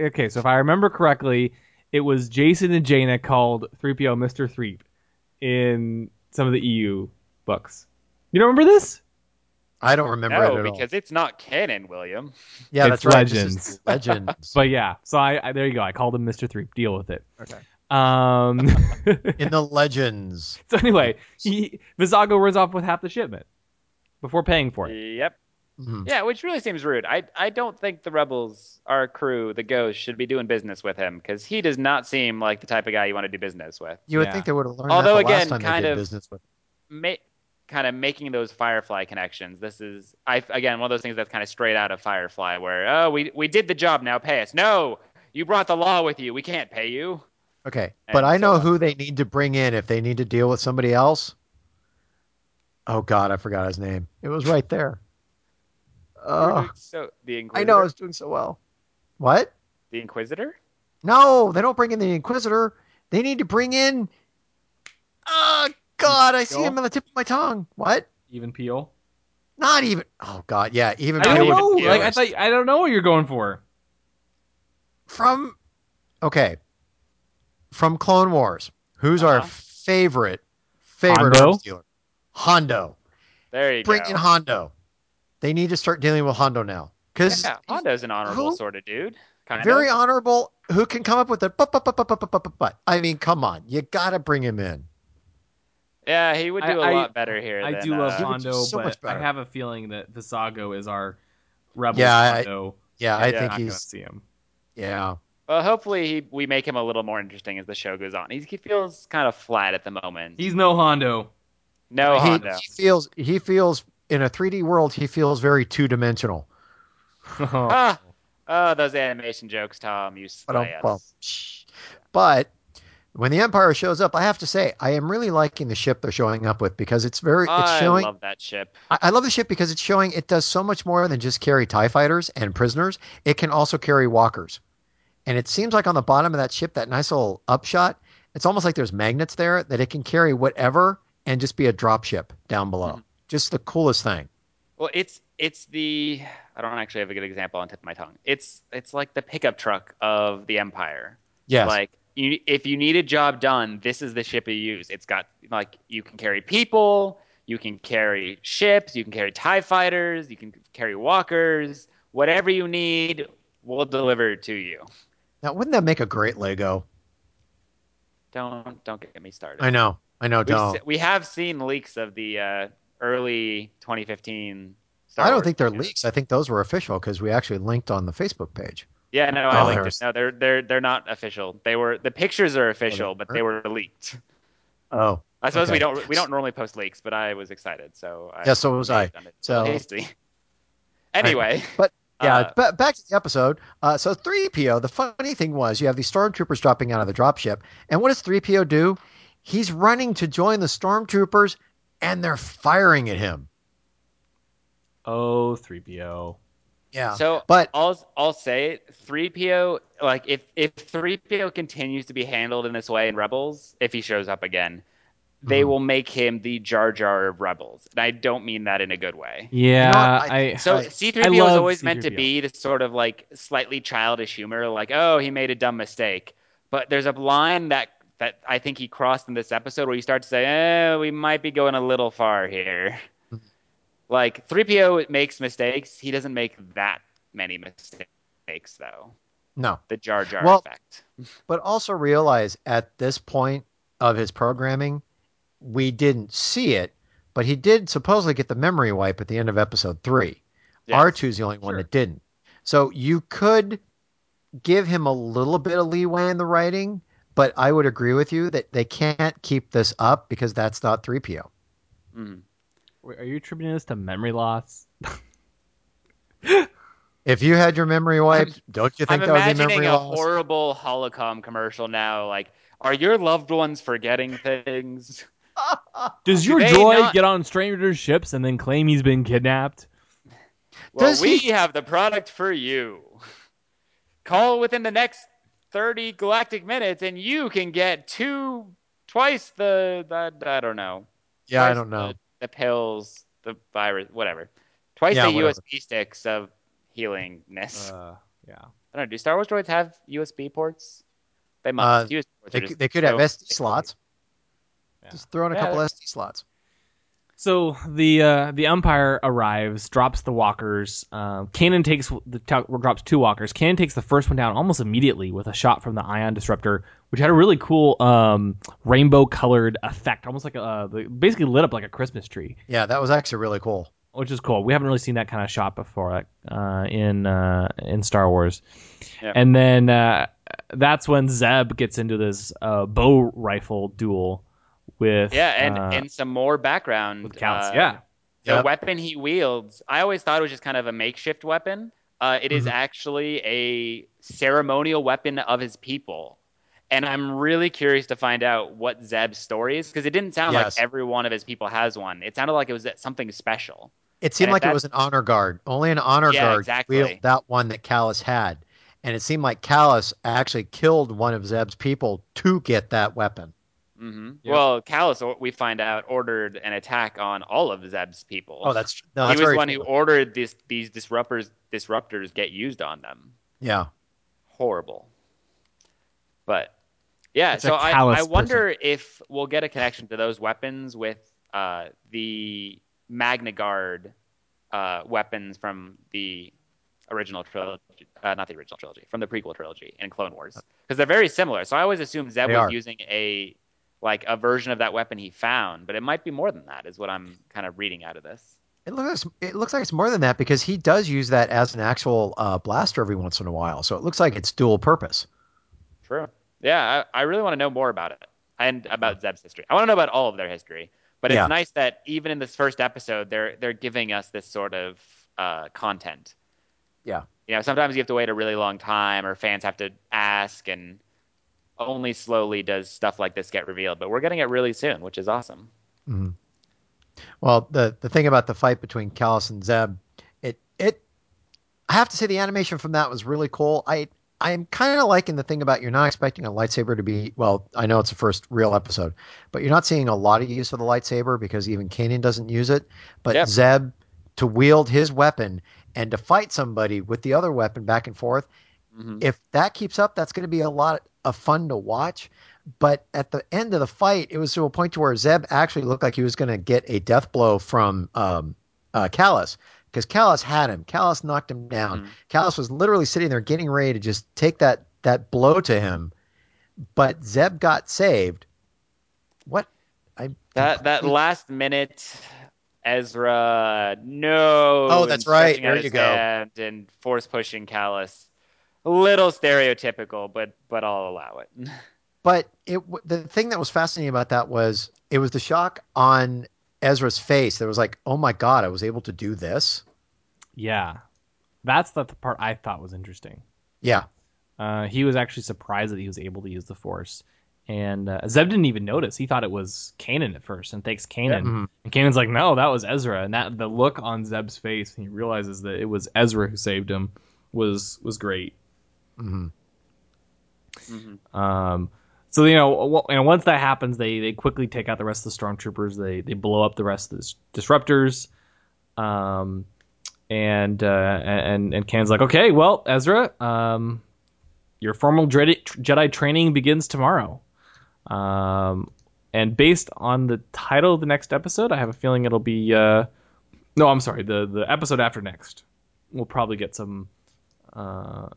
Okay, so if I remember correctly, it was Jacen and Jaina called 3PO Mister Threep in some of the EU books. You don't remember this? I don't remember No, it at all. because it's not canon, William. Yeah, It's that's right. This legends. legends. [laughs] But yeah, so I, I there you go. I called him Mister Threep. Deal with it. Okay. Um. [laughs] In the legends. [laughs] So anyway, he Vizago runs off with half the shipment before paying for it. Yep. Mhm. Yeah, which really seems rude. I I don't think the rebels, our crew, the Ghost, should be doing business with him because he does not seem like the type of guy you want to do business with. You would Yeah. think they would have learned Although, that the last again, time kind they did of- business with. Ma- kind of making those Firefly connections. This is I again one of those things that's kind of straight out of Firefly, where oh we we did the job, now pay us. No, you brought the law with you. We can't pay you. Okay, And but I so know on. who they need to bring in if they need to deal with somebody else. Oh God, I forgot his name. It was right there. Oh, so the Inquisitor. I know I was doing so well. What? the Inquisitor. No, they don't bring in the Inquisitor. They need to bring in. Oh God, I see Joel? him on the tip of my tongue. What? Even Peel. Not even. Oh God, yeah, even I don't Peter know. would Like I thought, I don't know what you're going for. from. Okay. From Clone Wars, who's our Uh-huh. favorite favorite Hondo? arms dealer? Hondo. There you Bring go. in Hondo. They need to start dealing with Hondo now. Because yeah, Hondo's an honorable who, sort of dude. Kind very of. honorable. Who can come up with a but, but, but, but, but, but, but, but. I mean, come on, you gotta bring him in. Yeah, he would do I, a lot I, better here. I than, do love uh, Hondo, so but I have a feeling that Vizago is our rebel. Yeah, Hondo. I, yeah, I think he's see him. Yeah. Well, hopefully he, we make him a little more interesting as the show goes on. He's, he feels kind of flat at the moment. He's no Hondo no he, Hondo. he feels he feels in a 3D world. He feels very two dimensional. [laughs] Ah, oh, those animation jokes, Tom. You But, slay well, us. but when the Empire shows up, I have to say I am really liking the ship they're showing up with because it's very it's I showing. love that ship. I, I love the ship because it's showing it does so much more than just carry TIE fighters and prisoners. It can also carry walkers. And it seems like on the bottom of that ship, that nice little upshot, it's almost like there's magnets there that it can carry whatever and just be a drop ship down below. Mhm. Just the coolest thing. Well, it's it's the I don't actually have a good example on tip of my tongue. It's it's like the pickup truck of the Empire. Yes. Like you, if you need a job done, this is the ship you use. It's got like you can carry people, you can carry ships, you can carry Tie fighters, you can carry walkers, whatever you need, we'll deliver it to you. now, wouldn't that make a great Lego? Don't don't get me started. I know. I know. Don't. se- we have seen leaks of the uh, early 2015. Star I don't Wars think they're Lego. leaks. I think those were official because we actually linked on the Facebook page. Yeah, no, I Oh, linked there's- it. No, they're they're they're not official. They were the pictures are official, but they were leaked. Oh, I suppose we don't we don't normally post leaks, but I was excited, so I Yeah, so was I. have done it a So- hasty. [laughs] Anyway, But yeah, Uh, but back to the episode. Uh, so 3PO, the funny thing was you have these stormtroopers dropping out of the dropship. And what does 3PO do? He's running to join the stormtroopers and they're firing at him. Oh, 3PO. Yeah. so but I'll I'll say three PO like if if three PO continues to be handled in this way in Rebels, if he shows up again, they Mhm. will make him the Jar Jar of Rebels, and I don't mean that in a good way. Yeah, what? I- I, So Right. C3PO I is always meant to C3PO. be this sort of like slightly childish humor, like oh he made a dumb mistake. But there's a line that that I think he crossed in this episode where you start to say, eh, we might be going a little far here. Mm-hmm. like 3PO makes mistakes, he doesn't make that many mistakes though. no. The Jar Jar Well- effect. [laughs] But also realize at this point of his programming, we didn't see it, but he did supposedly get the memory wipe at the end of episode three. Yes. R2's the only one that didn't. So you could give him a little bit of leeway in the writing, but I would agree with you that they can't keep this up because that's not 3PO. Mhm. Wait, Are you attributing this to memory loss? [laughs] If you had your memory wiped, don't you think I'm think that would be imagining memory a loss? horrible Holocom commercial now. Like, are your loved ones forgetting things? [laughs] Does your they droid not- get on strangers' ships and then claim he's been kidnapped? Well, Does we he- have the product for you. Call within the next 30 galactic minutes, and you can get two, twice the, the I don't know. yeah, I don't know. The, the pills, the virus, whatever. Twice Yeah, the whatever. USB sticks of healingness. Uh, yeah. I don't know. Do Star Wars droids have USB ports? They must. Uh, USB ports They, are could- they could have so- SD slots. Yeah. Just throw in a Yeah, couple SD slots. So the uh, the Empire arrives, drops the walkers. Um, Kanan takes the t- drops two walkers. Kanan takes the first one down almost immediately with a shot from the ion disruptor, which had a really cool um, rainbow colored effect, almost like a the- basically lit up like a Christmas tree, Yeah, that was actually really cool. which is cool. We haven't really seen that kind of shot before uh, in uh, in Star Wars. Yeah. And then uh, that's when Zeb gets into this uh, bow rifle duel with Yeah, and, uh, and some more background. with Counts. uh, yeah. The Yep. weapon he wields, I always thought it was just kind of a makeshift weapon. Uh, it is Mhm. actually a ceremonial weapon of his people. and I'm really curious to find out what Zeb's story is because it didn't sound Yes. like every one of his people has one. It sounded like it was something special. It seemed And like it was an honor guard. Only an honor Yeah, guard exactly. wielded that one that Kallus had. And it seemed like Kallus actually killed one of Zeb's people to get that weapon. Hmm Yep. Well, Kallus, we find out, ordered an attack on all of Zeb's people. Oh, that's no, he that's was one who ordered this, these disruptors disruptors get used on them. Yeah. Horrible. But yeah, It's so I, I wonder if we'll get a connection to those weapons with uh, the Magna Guard uh, weapons from the original trilogy, uh, not the original trilogy, from the prequel trilogy in Clone Wars, because they're very similar. So I always assumed Zeb They was are. using a like a version of that weapon he found, but it might be more than that, is what I'm kind of reading out of this. It looks it looks like it's more than that because he does use that as an actual uh, blaster every once in a while. So it looks like it's dual purpose. True. Yeah, I, I really want to know more about it and about Zeb's history. I want to know about all of their history. But it's Yeah. nice that even in this first episode, they're they're giving us this sort of uh, content. Yeah. You know, sometimes you have to wait a really long time, or fans have to ask, and only slowly does stuff like this get revealed. But we're getting it really soon, which is awesome. Mhm. Well, the the thing about the fight between Kallus and Zeb, it it I have to say the animation from that was really cool. I I'm kind of liking the thing about you're not expecting a lightsaber to be well. I know it's the first real episode, but you're not seeing a lot of use of the lightsaber because even Kanan doesn't use it. But Yep. Zeb to wield his weapon and to fight somebody with the other weapon back and forth. Mhm. If that keeps up, that's going to be a lot of fun to watch. But at the end of the fight, it was to a point to where Zeb actually looked like he was going to get a death blow from um, uh, Kallus because Kallus had him. Kallus knocked him down. Mhm. Kallus was literally sitting there getting ready to just take that that blow to him, but Zeb got saved. What? I That that last minute, Ezra, no. Oh, that's right. There you go. And force pushing Kallus. A little stereotypical, but but I'll allow it. [laughs] But it the thing that was fascinating about that was it was the shock on Ezra's face. There was like, oh my god, I was able to do this. Yeah, that's the, the part I thought was interesting. Yeah, Uh, he was actually surprised that he was able to use the Force, and uh, Zeb didn't even notice. He thought it was Kanan at first, and thanks Kanan. Mhm. And Kanan's like, "No, that was Ezra." And that the look on Zeb's face, when he realizes that it was Ezra who saved him, was was great. Hmm Mhm. Um, so you know, know, once that happens, they they quickly take out the rest of the stormtroopers. They they blow up the rest of the disruptors. Um, and uh, and and Kan's like, okay, well, Ezra, um, your formal Jedi, Jedi training begins tomorrow. Um, and based on the title of the next episode, I have a feeling it'll be uh, no, I'm sorry, the the episode after next. We'll probably get some uh,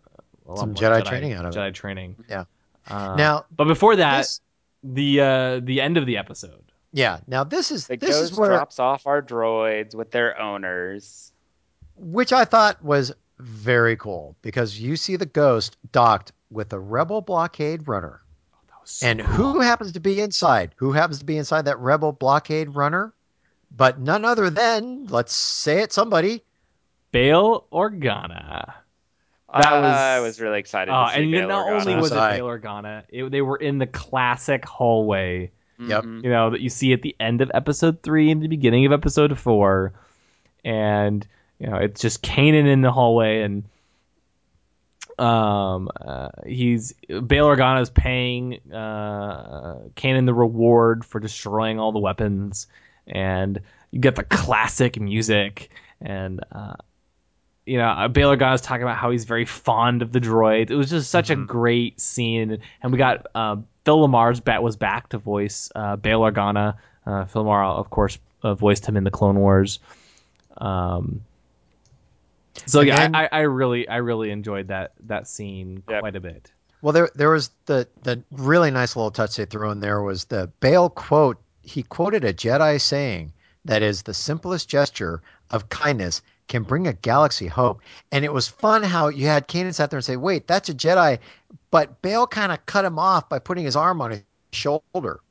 a lot Some more Jedi training out of it. Jedi training. Yeah. Uh, now but before that, this, the uh, the end of the episode. yeah, now this is The this ghost is where drops off our droids with their owners. which I thought was very cool because you see the ghost docked with a rebel blockade runner. That was so And cool. who happens to be inside? Who happens to be inside that rebel blockade runner? But none other than, let's say it, somebody. Bail Organa. That was I was- was really excited. Uh, to see and Bail not Organa. only was it Sorry. Bail Organa, it, they were in the classic hallway, Yep. Mhm. you know, that you see at the end of episode three and the beginning of episode four. And, you know, it's just Kanan in the hallway and um uh, he's Bail Organa is paying uh Kanan the reward for destroying all the weapons and you get the classic music and uh you know, uh, Bail Organa's talking about how he's very fond of the droid. It was just such a great scene, and we got uh, Phil LaMarr's bat was back to voice uh, Bail Organa. Uh, Phil LaMarr, of course, uh, voiced him in the Clone Wars. Um, so And yeah, then- I, I, really, I really enjoyed that that scene Yep. quite a bit. Well, there there was the the really nice little touch they threw in there was the Bail quote. He quoted a Jedi saying that is the simplest gesture of kindness can bring a galaxy hope. And it was fun how you had Kanan sat there and say, "Wait, that's a Jedi," but Bail kind of cut him off by putting his arm on his shoulder.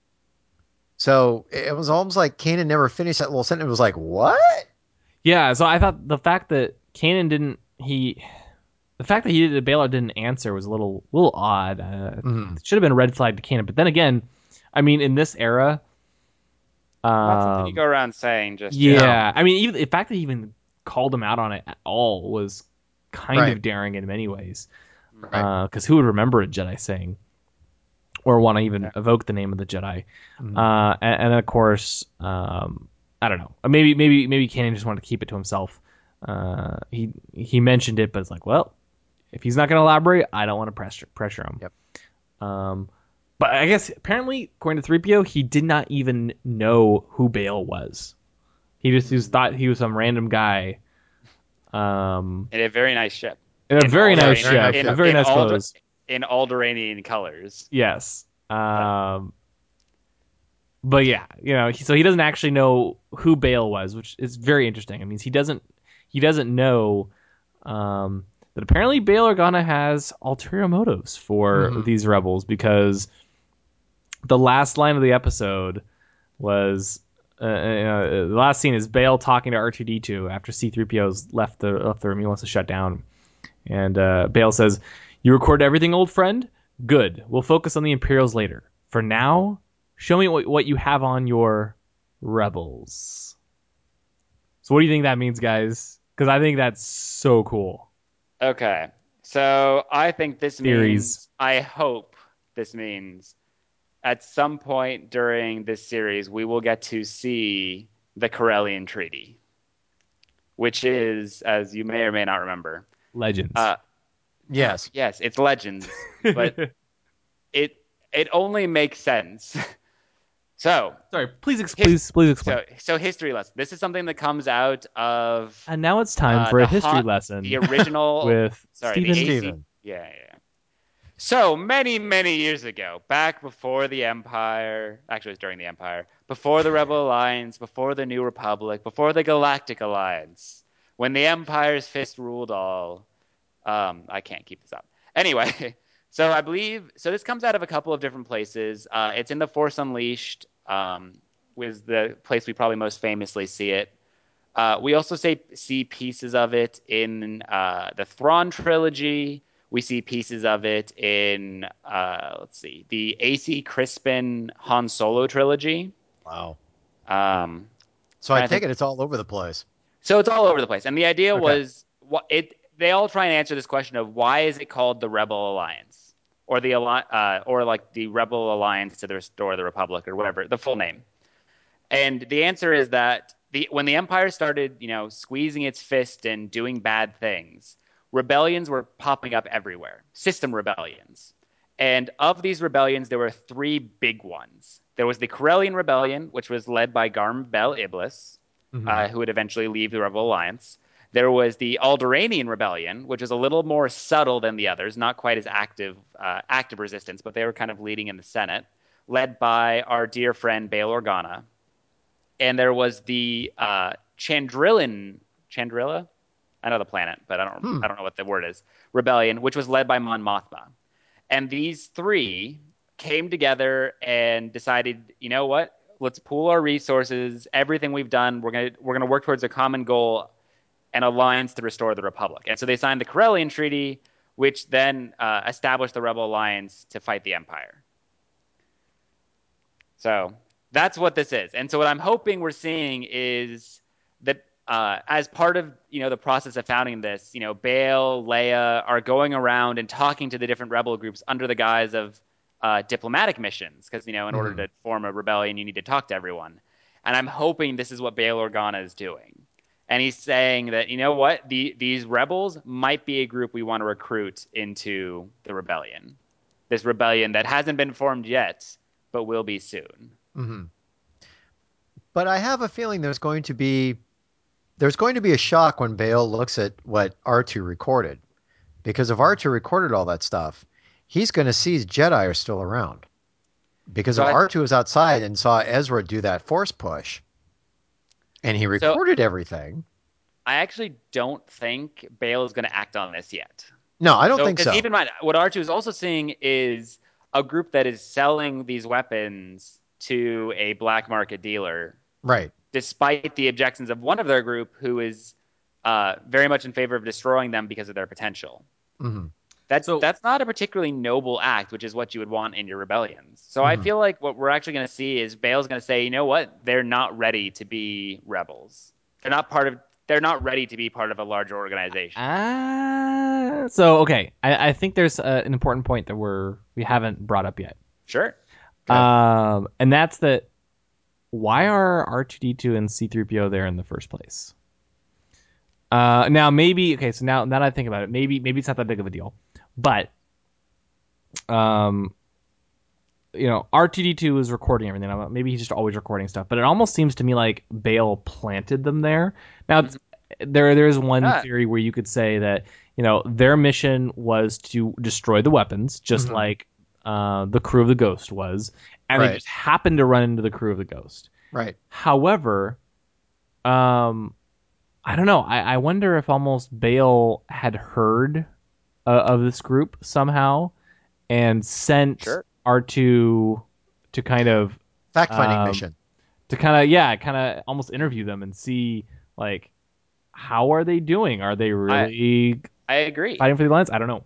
So it was almost like Kanan never finished that little sentence. It was like, "What?" Yeah, so I thought the fact that Kanan didn't he the fact that he did, Baylor didn't answer was a little little odd. Uh, Mhm. It should have been a red flag to Kanan. But then again, I mean, in this era, Not something um, you go around saying just yeah, I mean, even the fact that he even called him out on it at all was kind of daring in many ways. Right. Because who would remember a Jedi saying, or want to even Yeah. evoke the name of the Jedi? Mhm. Uh, and, and then of course, um, I don't know. Maybe maybe maybe Kanan just wanted to keep it to himself. Uh, he he mentioned it, but it's like, well, if he's not going to elaborate, I don't want to pressure pressure him. Yep. Um, but I guess apparently, according to 3PO, he did not even know who Bail was. He just, he just thought he was some random guy. Um, in a very nice ship. in a In very Alder- nice ship, nice in- ship. very in nice Alder- clothes. in Alderaanian colors. Yes. Um, but yeah, you know, he, so he doesn't actually know who Bail was, which is very interesting. It means he doesn't he doesn't know um, that apparently Bail Organa has ulterior motives for Mhm. these rebels because the last line of the episode was uh, uh, the last scene is Bail talking to R2D2 after C3PO's left the left the room. He wants to shut down, and uh, Bail says, "You recorded everything, old friend. Good. We'll focus on the Imperials later. For now, show me what, what you have on your rebels." So, what do you think that means, guys? Because I think that's so cool. Okay. So I think this Theories. means I hope this means at some point during this series we will get to see the Corellian Treaty. Which is, as you may or may not remember. Legends. Uh, Yes. yes, it's legends. but- [laughs] it it only makes sense. [laughs] so Sorry, please, ex- please, please explain. so so history lesson. This is something that comes out of and now it's time uh, for a history hot- lesson the original [laughs] with sorry, Steven. the AC Steven. Yeah, yeah. So many, many years ago, back before the Empire, actually, it was during the Empire, before the Rebel Alliance, before the New Republic, before the Galactic Alliance, when the Empire's fist ruled all. Um, I can't keep this up. Anyway, [laughs] so I believe so. This comes out of a couple of different places. Uh, it's in the Force Unleashed, um, was the place we probably most famously see it. Uh, we also say, see pieces of it in uh, the Thrawn trilogy. We see pieces of it in, uh, let's see, the AC Crispin Han Solo trilogy. Wow. Um, So I I take think- it it's all over the place. so it's all over the place. And the idea Okay. was what it. They all try and answer this question of why is it called the Rebel Alliance or the uh, or like the Rebel Alliance to the Restore the Republic or whatever the full name. And the answer is that the when the Empire started, you know, squeezing its fist and doing bad things, rebellions were popping up everywhere. System rebellions. And of these rebellions, there were three big ones. There was the Corellian Rebellion, which was led by Garm Bel Iblis, Mhm. uh, who would eventually leave the Rebel Alliance. There was the Alderaanian Rebellion, which was a little more subtle than the others, not quite as active, uh, active resistance, but they were kind of leading in the Senate, led by our dear friend Bail Organa. And there was the uh, Chandrilan, Chandrila, I know the planet, but I don't, Hmm. I don't know what the word is. Rebellion, which was led by Mon Mothma, and these three came together and decided, you know what? Let's pool our resources. Everything we've done, we're gonna we're gonna work towards a common goal, an alliance to restore the Republic. And so they signed the Corellian Treaty, which then uh, established the Rebel Alliance to fight the Empire. So that's what this is. And so what I'm hoping we're seeing is uh, as part of you know the process of founding this, you know, Bail, Leia are going around and talking to the different rebel groups under the guise of uh, diplomatic missions, because you know, in order to form a rebellion, you need to talk to everyone. And I'm hoping this is what Bail Organa is doing. And he's saying that you know what, the, these rebels might be a group we want to recruit into the rebellion. This rebellion that hasn't been formed yet, but will be soon. hmm But I have a feeling there's going to be there's going to be a shock when Bail looks at what R2 recorded. Because if R2 recorded all that stuff, he's going to see Jedi are still around. Because So if I- R2 was outside and saw Ezra do that force push, and he recorded everything. I actually don't think Bail is going to act on this yet. No, I don't think so. Keep in mind, what R2 is also seeing is a group that is selling these weapons to a black market dealer, Right. Despite the objections of one of their group who is uh, very much in favor of destroying them because of their potential. hmm That's So- that's not a particularly noble act, which is what you would want in your rebellions. So I Mhm. feel like what we're actually going to see is Bail's going to say, you know what? They're not ready to be rebels. They're not part of. They're not ready to be part of a larger organization. Ah, so okay, I, I think there's uh an important point that we're we haven't brought up yet. Sure. Um, and that's that. Why are R two D two and C three PO there in the first place? Uh, now maybe okay. So now now that I think about it, maybe maybe it's not that big of a deal, but um, you know, R two D two is recording everything. Maybe he's just always recording stuff, but it almost seems to me like Bail planted them there. Now it's, there there is one Ah. theory where you could say that you know their mission was to destroy the weapons, just Mhm. like uh, the crew of the Ghost was, and they Right. just happened to run into the crew of the Ghost. Right. However, um, I don't know. I, I wonder if almost Bail had heard uh, of this group somehow and sent Sure. R2 to kind of Fact finding Um, mission. to kind of yeah, kind of almost interview them and see like how are they doing? Are they really I agree. fighting for the alliance? I don't know.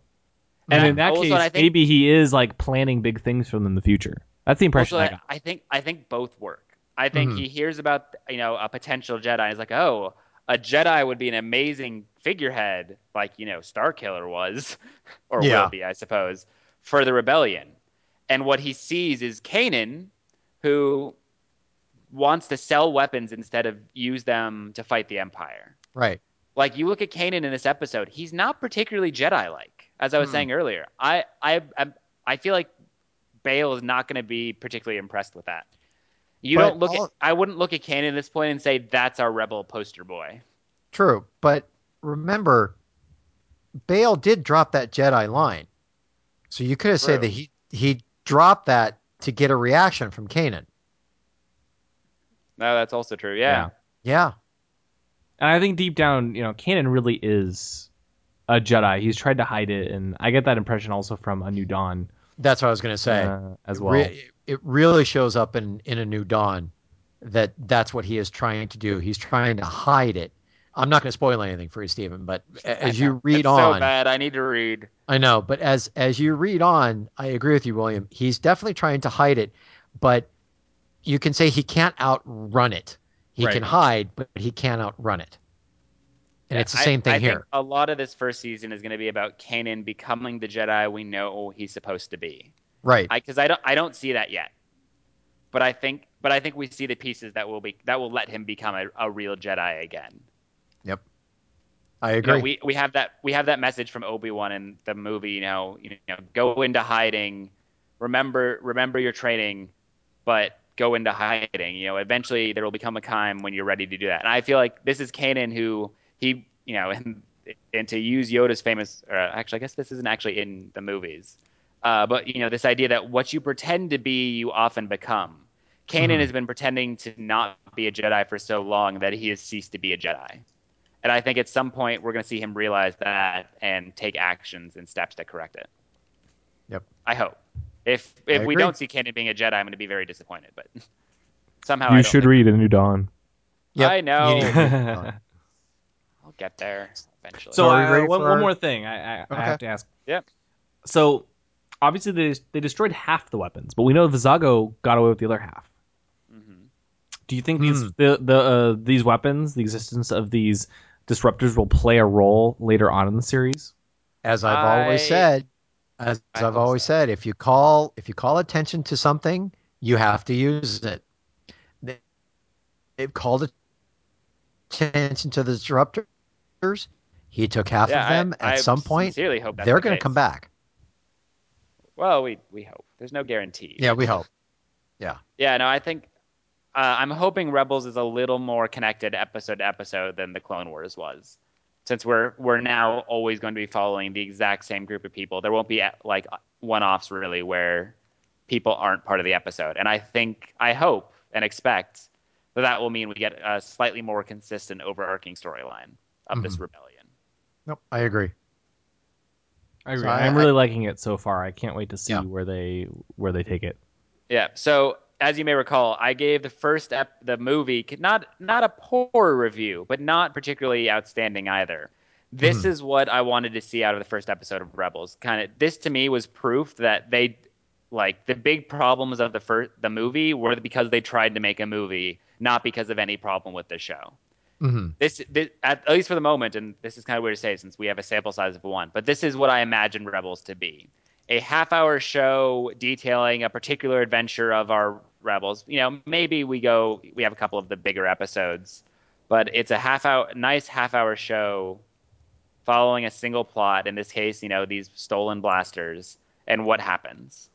And Yeah. in that Also, case, think- maybe he is like planning big things for them in the future. That's the impression Also, I I, think I think both work. I think Mhm. he hears about you know a potential Jedi. He's like, oh, a Jedi would be an amazing figurehead, like you know Starkiller was, [laughs] or Yeah. will be, I suppose, for the rebellion. And what he sees is Kanan, who wants to sell weapons instead of use them to fight the Empire. Right. Like you look at Kanan in this episode, he's not particularly Jedi-like, as I was saying earlier. I I, I feel like Bail is not going to be particularly impressed with that. You But don't look all- at. I wouldn't look at Kanan at this point and say that's our rebel poster boy. True. But remember, Bail did drop that Jedi line. So you could have said that he he dropped that to get a reaction from Kanan. No, that's also true. Yeah. Yeah. And I think deep down, you know, Kanan really is a Jedi. He's tried to hide it, and I get that impression also from A New Dawn That's what I was going to say. uh, as It well. re- it really shows up in in a new dawn that that's what he is trying to do. He's trying to hide it. I'm not going to spoil anything for you, Stephen, but as you read it's on, so bad. I need to read. I know, but as as you read on, I agree with you, William. He's definitely trying to hide it, but you can say he can't outrun it. He Right. can hide, but he can't outrun it. And it's the I- same thing I here. Think a lot of this first season is going to be about Kanan becoming the Jedi we know he's supposed to be. right. Because I don't I don't see that yet. But I think but I think we see the pieces that will be that will let him become a, a real Jedi again. Yep. I You agree. know, we we have that we have that message from Obi Wan in the movie. You know, you know, go into hiding. Remember remember your training, but go into hiding. You know, eventually there will become a time when you're ready to do that. And I feel like this is Kanan who he you know and and to use Yoda's famous. Uh, actually, I guess this isn't actually in the movies. Uh, but you know, this idea that what you pretend to be, you often become. Kanan Mhm. has been pretending to not be a Jedi for so long that he has ceased to be a Jedi. And I think at some point we're going to see him realize that and take actions and steps to correct it. Yep. I hope. If if we don't see Kanan being a Jedi, I'm going to be very disappointed. But [laughs] somehow you don't should think- read A New Dawn. Yep. I know. [laughs] You need to- I'll get there eventually. So So are we uh, one, for one more thing I, I, I have to ask. Yep. So obviously they they destroyed half the weapons, but we know Vizago got away with the other half. Mhm. Do you think these Hmm. the the uh, these weapons, the existence of these disruptors, will play a role later on in the series? as I've always said, as I I've always so. said, if you call if you call attention to something, you have to use it. They- They've called attention to the He took half Yeah, of them. I, At I some point, sincerely hope that's they're the going to come back. Well, we we hope. There's no guarantee. Yeah, we hope. Yeah, Yeah. no, I think uh, I'm hoping Rebels is a little more connected episode to episode than the Clone Wars was, since we're we're now always going to be following the exact same group of people. There won't be like one-offs really where people aren't part of the episode, and I think I hope and expect that that will mean we get a slightly more consistent overarching storyline of this Mhm. rebellion. Nope, I agree. I agree. So I- I'm really liking it so far. I can't wait to see Yeah. where they where they take it. Yeah. So as you may recall, I gave the first ep- the movie not not a poor review, but not particularly outstanding either. This Mhm. is what I wanted to see out of the first episode of Rebels. Kind of this to me was proof that they like the big problems of the first the movie were because they tried to make a movie, not because of any problem with the show. Hmm This, this at, at least for the moment, and this is kind of weird to say since we have a sample size of one, but this is what I imagine Rebels to be: a half-hour show detailing a particular adventure of our rebels. You know, maybe we go, we have a couple of the bigger episodes, but it's a half-hour, nice half-hour show following a single plot. In this case, you know, these stolen blasters and what happens.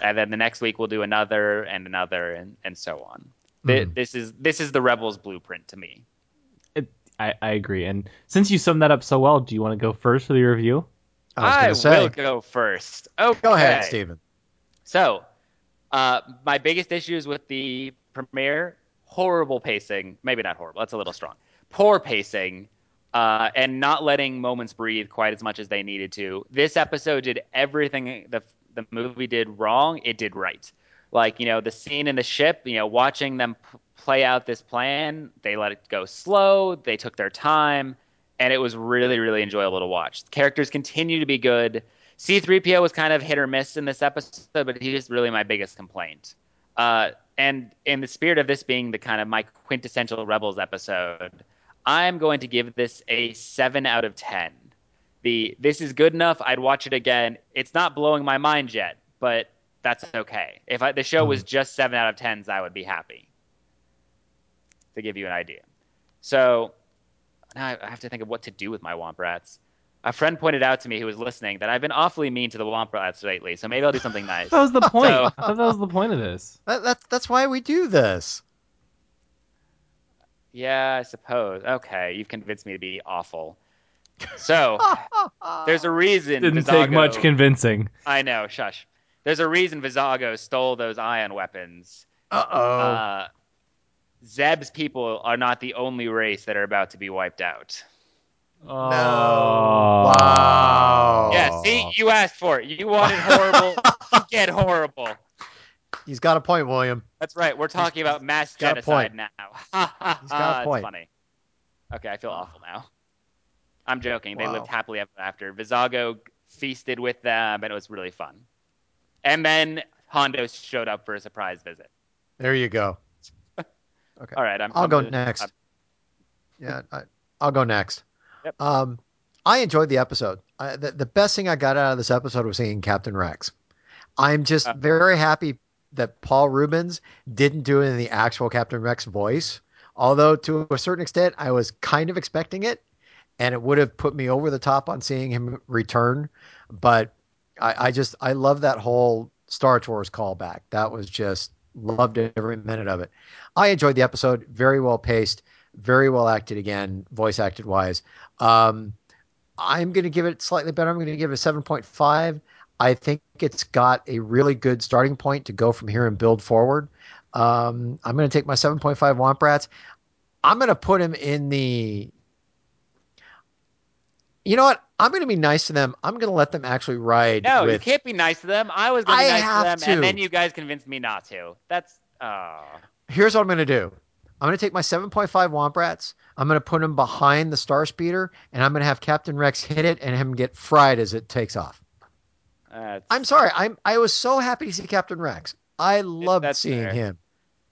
And then the next week we'll do another and another and, and so on. Th- Mhm. This is this is the Rebels blueprint to me. I, I agree. And since you summed that up so well, do you want to go first for the review? I was going to say, will go first. Okay. go ahead, Steven. So, uh, my biggest issues with the premiere: horrible pacing. Maybe not horrible. That's a little strong. Poor pacing, uh, and not letting moments breathe quite as much as they needed to. This episode did everything the the movie did wrong. It did right. Like you know the scene in the ship. You know, watching them p- play out this plan. They let it go slow. They took their time, and it was really really enjoyable to watch. The characters continue to be good. C3PO was kind of hit or miss in this episode, but he's really my biggest complaint. Uh, and in the spirit of this being the kind of my quintessential Rebels episode, I'm going to give this a 7 out of 10. The this is good enough. I'd watch it again. It's not blowing my mind yet, but that's okay. If I, the show was mm-hmm. just 7 out of 10s, I would be happy. To give you an idea. So now I have to think of what to do with my Womp Rats a friend pointed out to me who was listening that I've been awfully mean to the Womp Rats lately, so maybe I'll do something [laughs] nice. That was the point. So- [laughs] that was the point of this. That, that, that's why we do this. Yeah, I suppose. Okay, you've convinced me to be awful. So [laughs] there's a reason. Didn't take much convincing. I know. Shush. There's a reason Vizago stole those ion weapons. Uh-oh. Uh, Zeb's people are not the only race that are about to be wiped out. Oh. no. Wow. Yeah, see, you asked for it. You wanted horrible. [laughs] you get horrible. He's got a point, William. That's right. We're talking about mass got a genocide point. now. [laughs] He's got a It's point. funny. Okay, I feel awful now. I'm joking. They Wow. lived happily ever after. Vizago feasted with them, and it was really fun. And then Hondo showed up for a surprise visit. There you go. [laughs] Okay. All right, I'm. I'll I'm go gonna- next. I'm- Yeah, I, I'll go next. Yep. Um, I enjoyed the episode. I, the, the best thing I got out of this episode was seeing Captain Rex. I'm just Uh. very happy that Paul Reubens didn't do it in the actual Captain Rex voice. Although to a certain extent, I was kind of expecting it, and it would have put me over the top on seeing him return. But I, I just I love that whole Star Tours callback. That was just loved every minute of it. I enjoyed the episode. Very well paced, very well acted again, voice acted wise. Um, I'm going to give it slightly better. I'm going to give it a 7.5. I think it's got a really good starting point to go from here and build forward. Um, I'm going to take my 7.5 Womp Rats. I'm going to put him in the. You know what? I'm going to be nice to them. I'm going to let them actually ride. No, you can't be nice to them. I was going to I be nice to them, to. and then you guys convinced me not to. That's. Oh. here's what I'm going to do. I'm going to take my 7.5 Womp Rats. I'm going to put him behind the Star Speeder, and I'm going to have Captain Rex hit it and him get fried as it takes off. I'm sorry. I'm I was so happy to see Captain Rex. I loved seeing fair. him.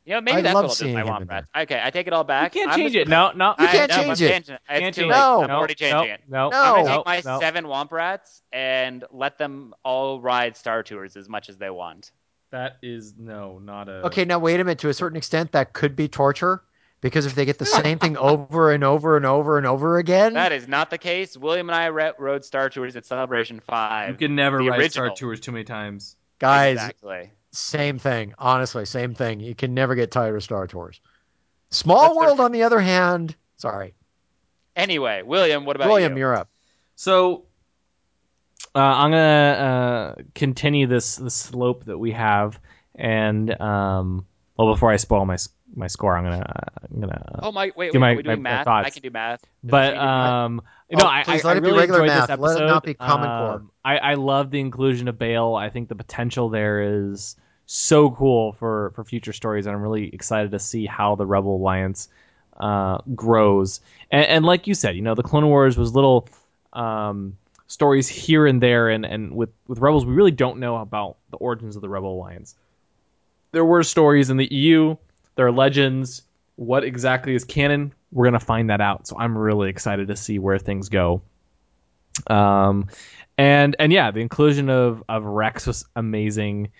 You know, maybe I that's love what I'll do with seeing my him in Okay, I take it all back. You can't I'm change just- it. No, no. You I- can't no, I'm change it. changing It's Can't too change late. it. No. I'm already changing no, it. No, No. I'm gonna take my no. seven Womp Rats and let them all ride Star Tours as much as they want. That is no, not a. Okay, now wait a minute. To a certain extent, that could be torture because if they get the same thing [laughs] over and over and over and over again, That is not the case. William and I re- rode Star Tours at Celebration Five. You can never The ride Star. Tours too many times. guys, Exactly. Same thing. Honestly, same thing. You can never get tired of Star Tours. Small That's their- World, on the other hand, sorry, Anyway, William, what about William, you? you're up. So uh, I'm gonna uh, continue this this slope that we have, and um, well, before I spoil my my score, I'm gonna uh, I'm gonna. Oh my! Wait, Do wait. my- are we doing my- my math? thoughts. I can do math. Does but this mean you- um, Oh, no, I, please I, let I it be really regular enjoyed math. this Let episode. it not be Common Core. Um, I, I love the inclusion of Bail. I think the potential there is so cool for for future stories, and I'm really excited to see how the Rebel Alliance uh, grows. And, and like you said, you know, the Clone Wars was little um, stories here and there, and, and with with Rebels, we really don't know about the origins of the Rebel Alliance. There were stories in the EU. There are legends. What exactly is canon? We're gonna find that out. So I'm really excited to see where things go. Um, and and yeah, the inclusion of of Rex was amazing,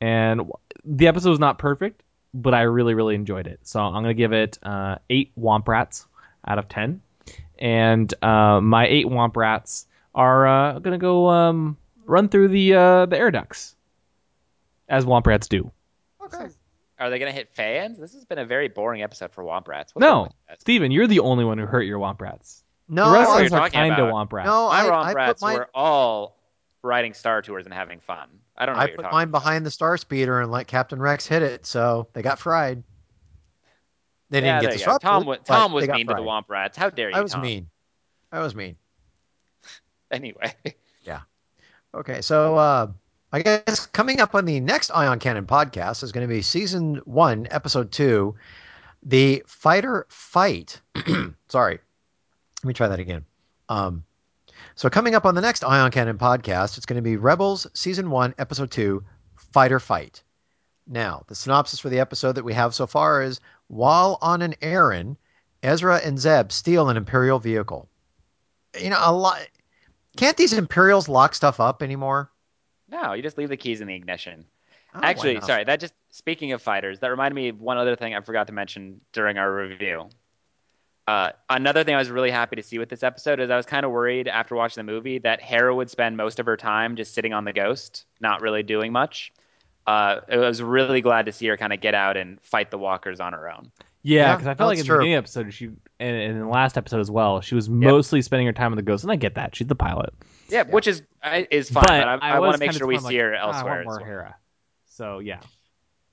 and the episode was not perfect, but I really really enjoyed it. So I'm gonna give it uh, eight Womp Rats out of ten, and uh, my eight Womp Rats are uh, gonna go um, run through the uh, the air ducts, as Womp Rats do. Okay. Are they gonna hit fans? This has been a very boring episode for Womp Rats. What's No, wrong? Steven, you're the only one who hurt your Womp Rats. No, the rest of us are kind of about. Womp Rats. no, My I, Womp I Rats put mine, were all riding Star Tours and having fun. I don't know I what you're put talking mine about. behind the star speeder and let Captain Rex hit it, so they got fried. They didn't get there disrupted. Tom, wa- Tom was they got mean to the fried. Womp Rats. How dare you, I was Tom? mean. I was mean. [laughs] Anyway, Yeah. Okay, so uh, I guess coming up on the next Ion Cannon podcast is going to be season one, episode two, the Fighter Flight. [clears throat] Sorry, let me try that again. Um, so coming up on the next Ion Cannon podcast, it's going to be Rebels season one, episode two, Fighter Flight. Now, the synopsis for the episode that we have so far is: while on an errand, Ezra and Zeb steal an Imperial vehicle. You know, a lot. Can't these Imperials lock stuff up anymore? No, you just leave the keys in the ignition. Oh, Actually, sorry, that just speaking of fighters, that reminded me of one other thing I forgot to mention during our review. Uh, another thing I was really happy to see with this episode is I was kind of worried after watching the movie that Hera would spend most of her time just sitting on the ghost, not really doing much. Uh, I was really glad to see her kind of get out and fight the walkers on her own. Yeah, Yeah, because I felt like it's in the true. beginning episode, she and, and in the last episode as well, she was mostly spending her time on the ghost, and I get that she's the pilot. Yeah, which is is fine, but, I, I, was want to make sure we torn, see like, her "Ah, I want elsewhere. more. Hera. So yeah,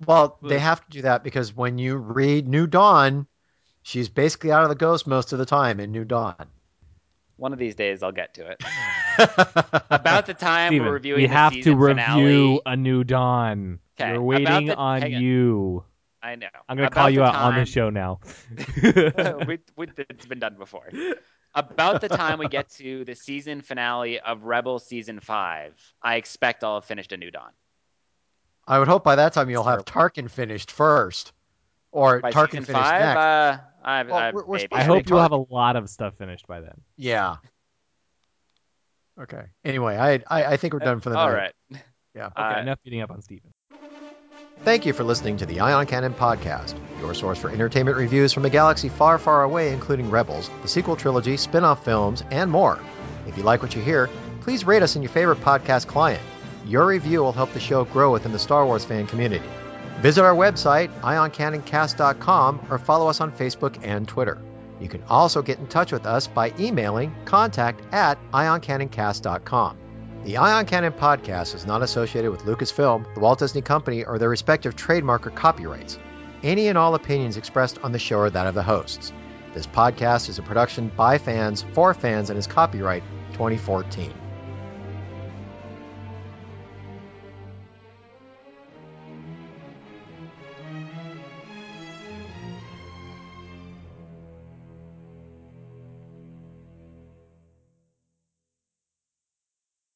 Well, they have to do that because when you read New Dawn, she's basically out of the ghost most of the time in New Dawn. One of these days, I'll get to it. [laughs] About the time Steven, we're reviewing we the have to season review finale, a new dawn. Okay, We're waiting the- on hang on. you. I know. I'm gonna About call you the out on the show now. [laughs] we, we, it's been done before. [laughs] About the time we get to the season finale of Rebel season five, I expect I'll have finished a new Dawn. I would hope by that time you'll have Tarkin finished first, or By Tarkin finished five, next. uh, I, Well, I, we're- we're I to hope you'll have a lot of stuff finished by then. yeah. Okay. Anyway, I, I I think we're done for the All night. right. Yeah. Okay, Uh, enough beating up on Steven. Thank you for listening to the Ion Cannon podcast, your source for entertainment reviews from a galaxy far, far away, including Rebels, the sequel trilogy, spin off films, and more. If you like what you hear, please rate us in your favorite podcast client. Your review will help the show grow within the Star Wars fan community. Visit our website, ioncanoncast.com, or follow us on Facebook and Twitter. You can also get in touch with us by emailing contact at ioncanoncast.com. The Ion Cannon podcast is not associated with Lucasfilm, the Walt Disney Company, or their respective trademark or copyrights. Any and all opinions expressed on the show are that of the hosts. This podcast is a production by fans for fans and is copyright 2014.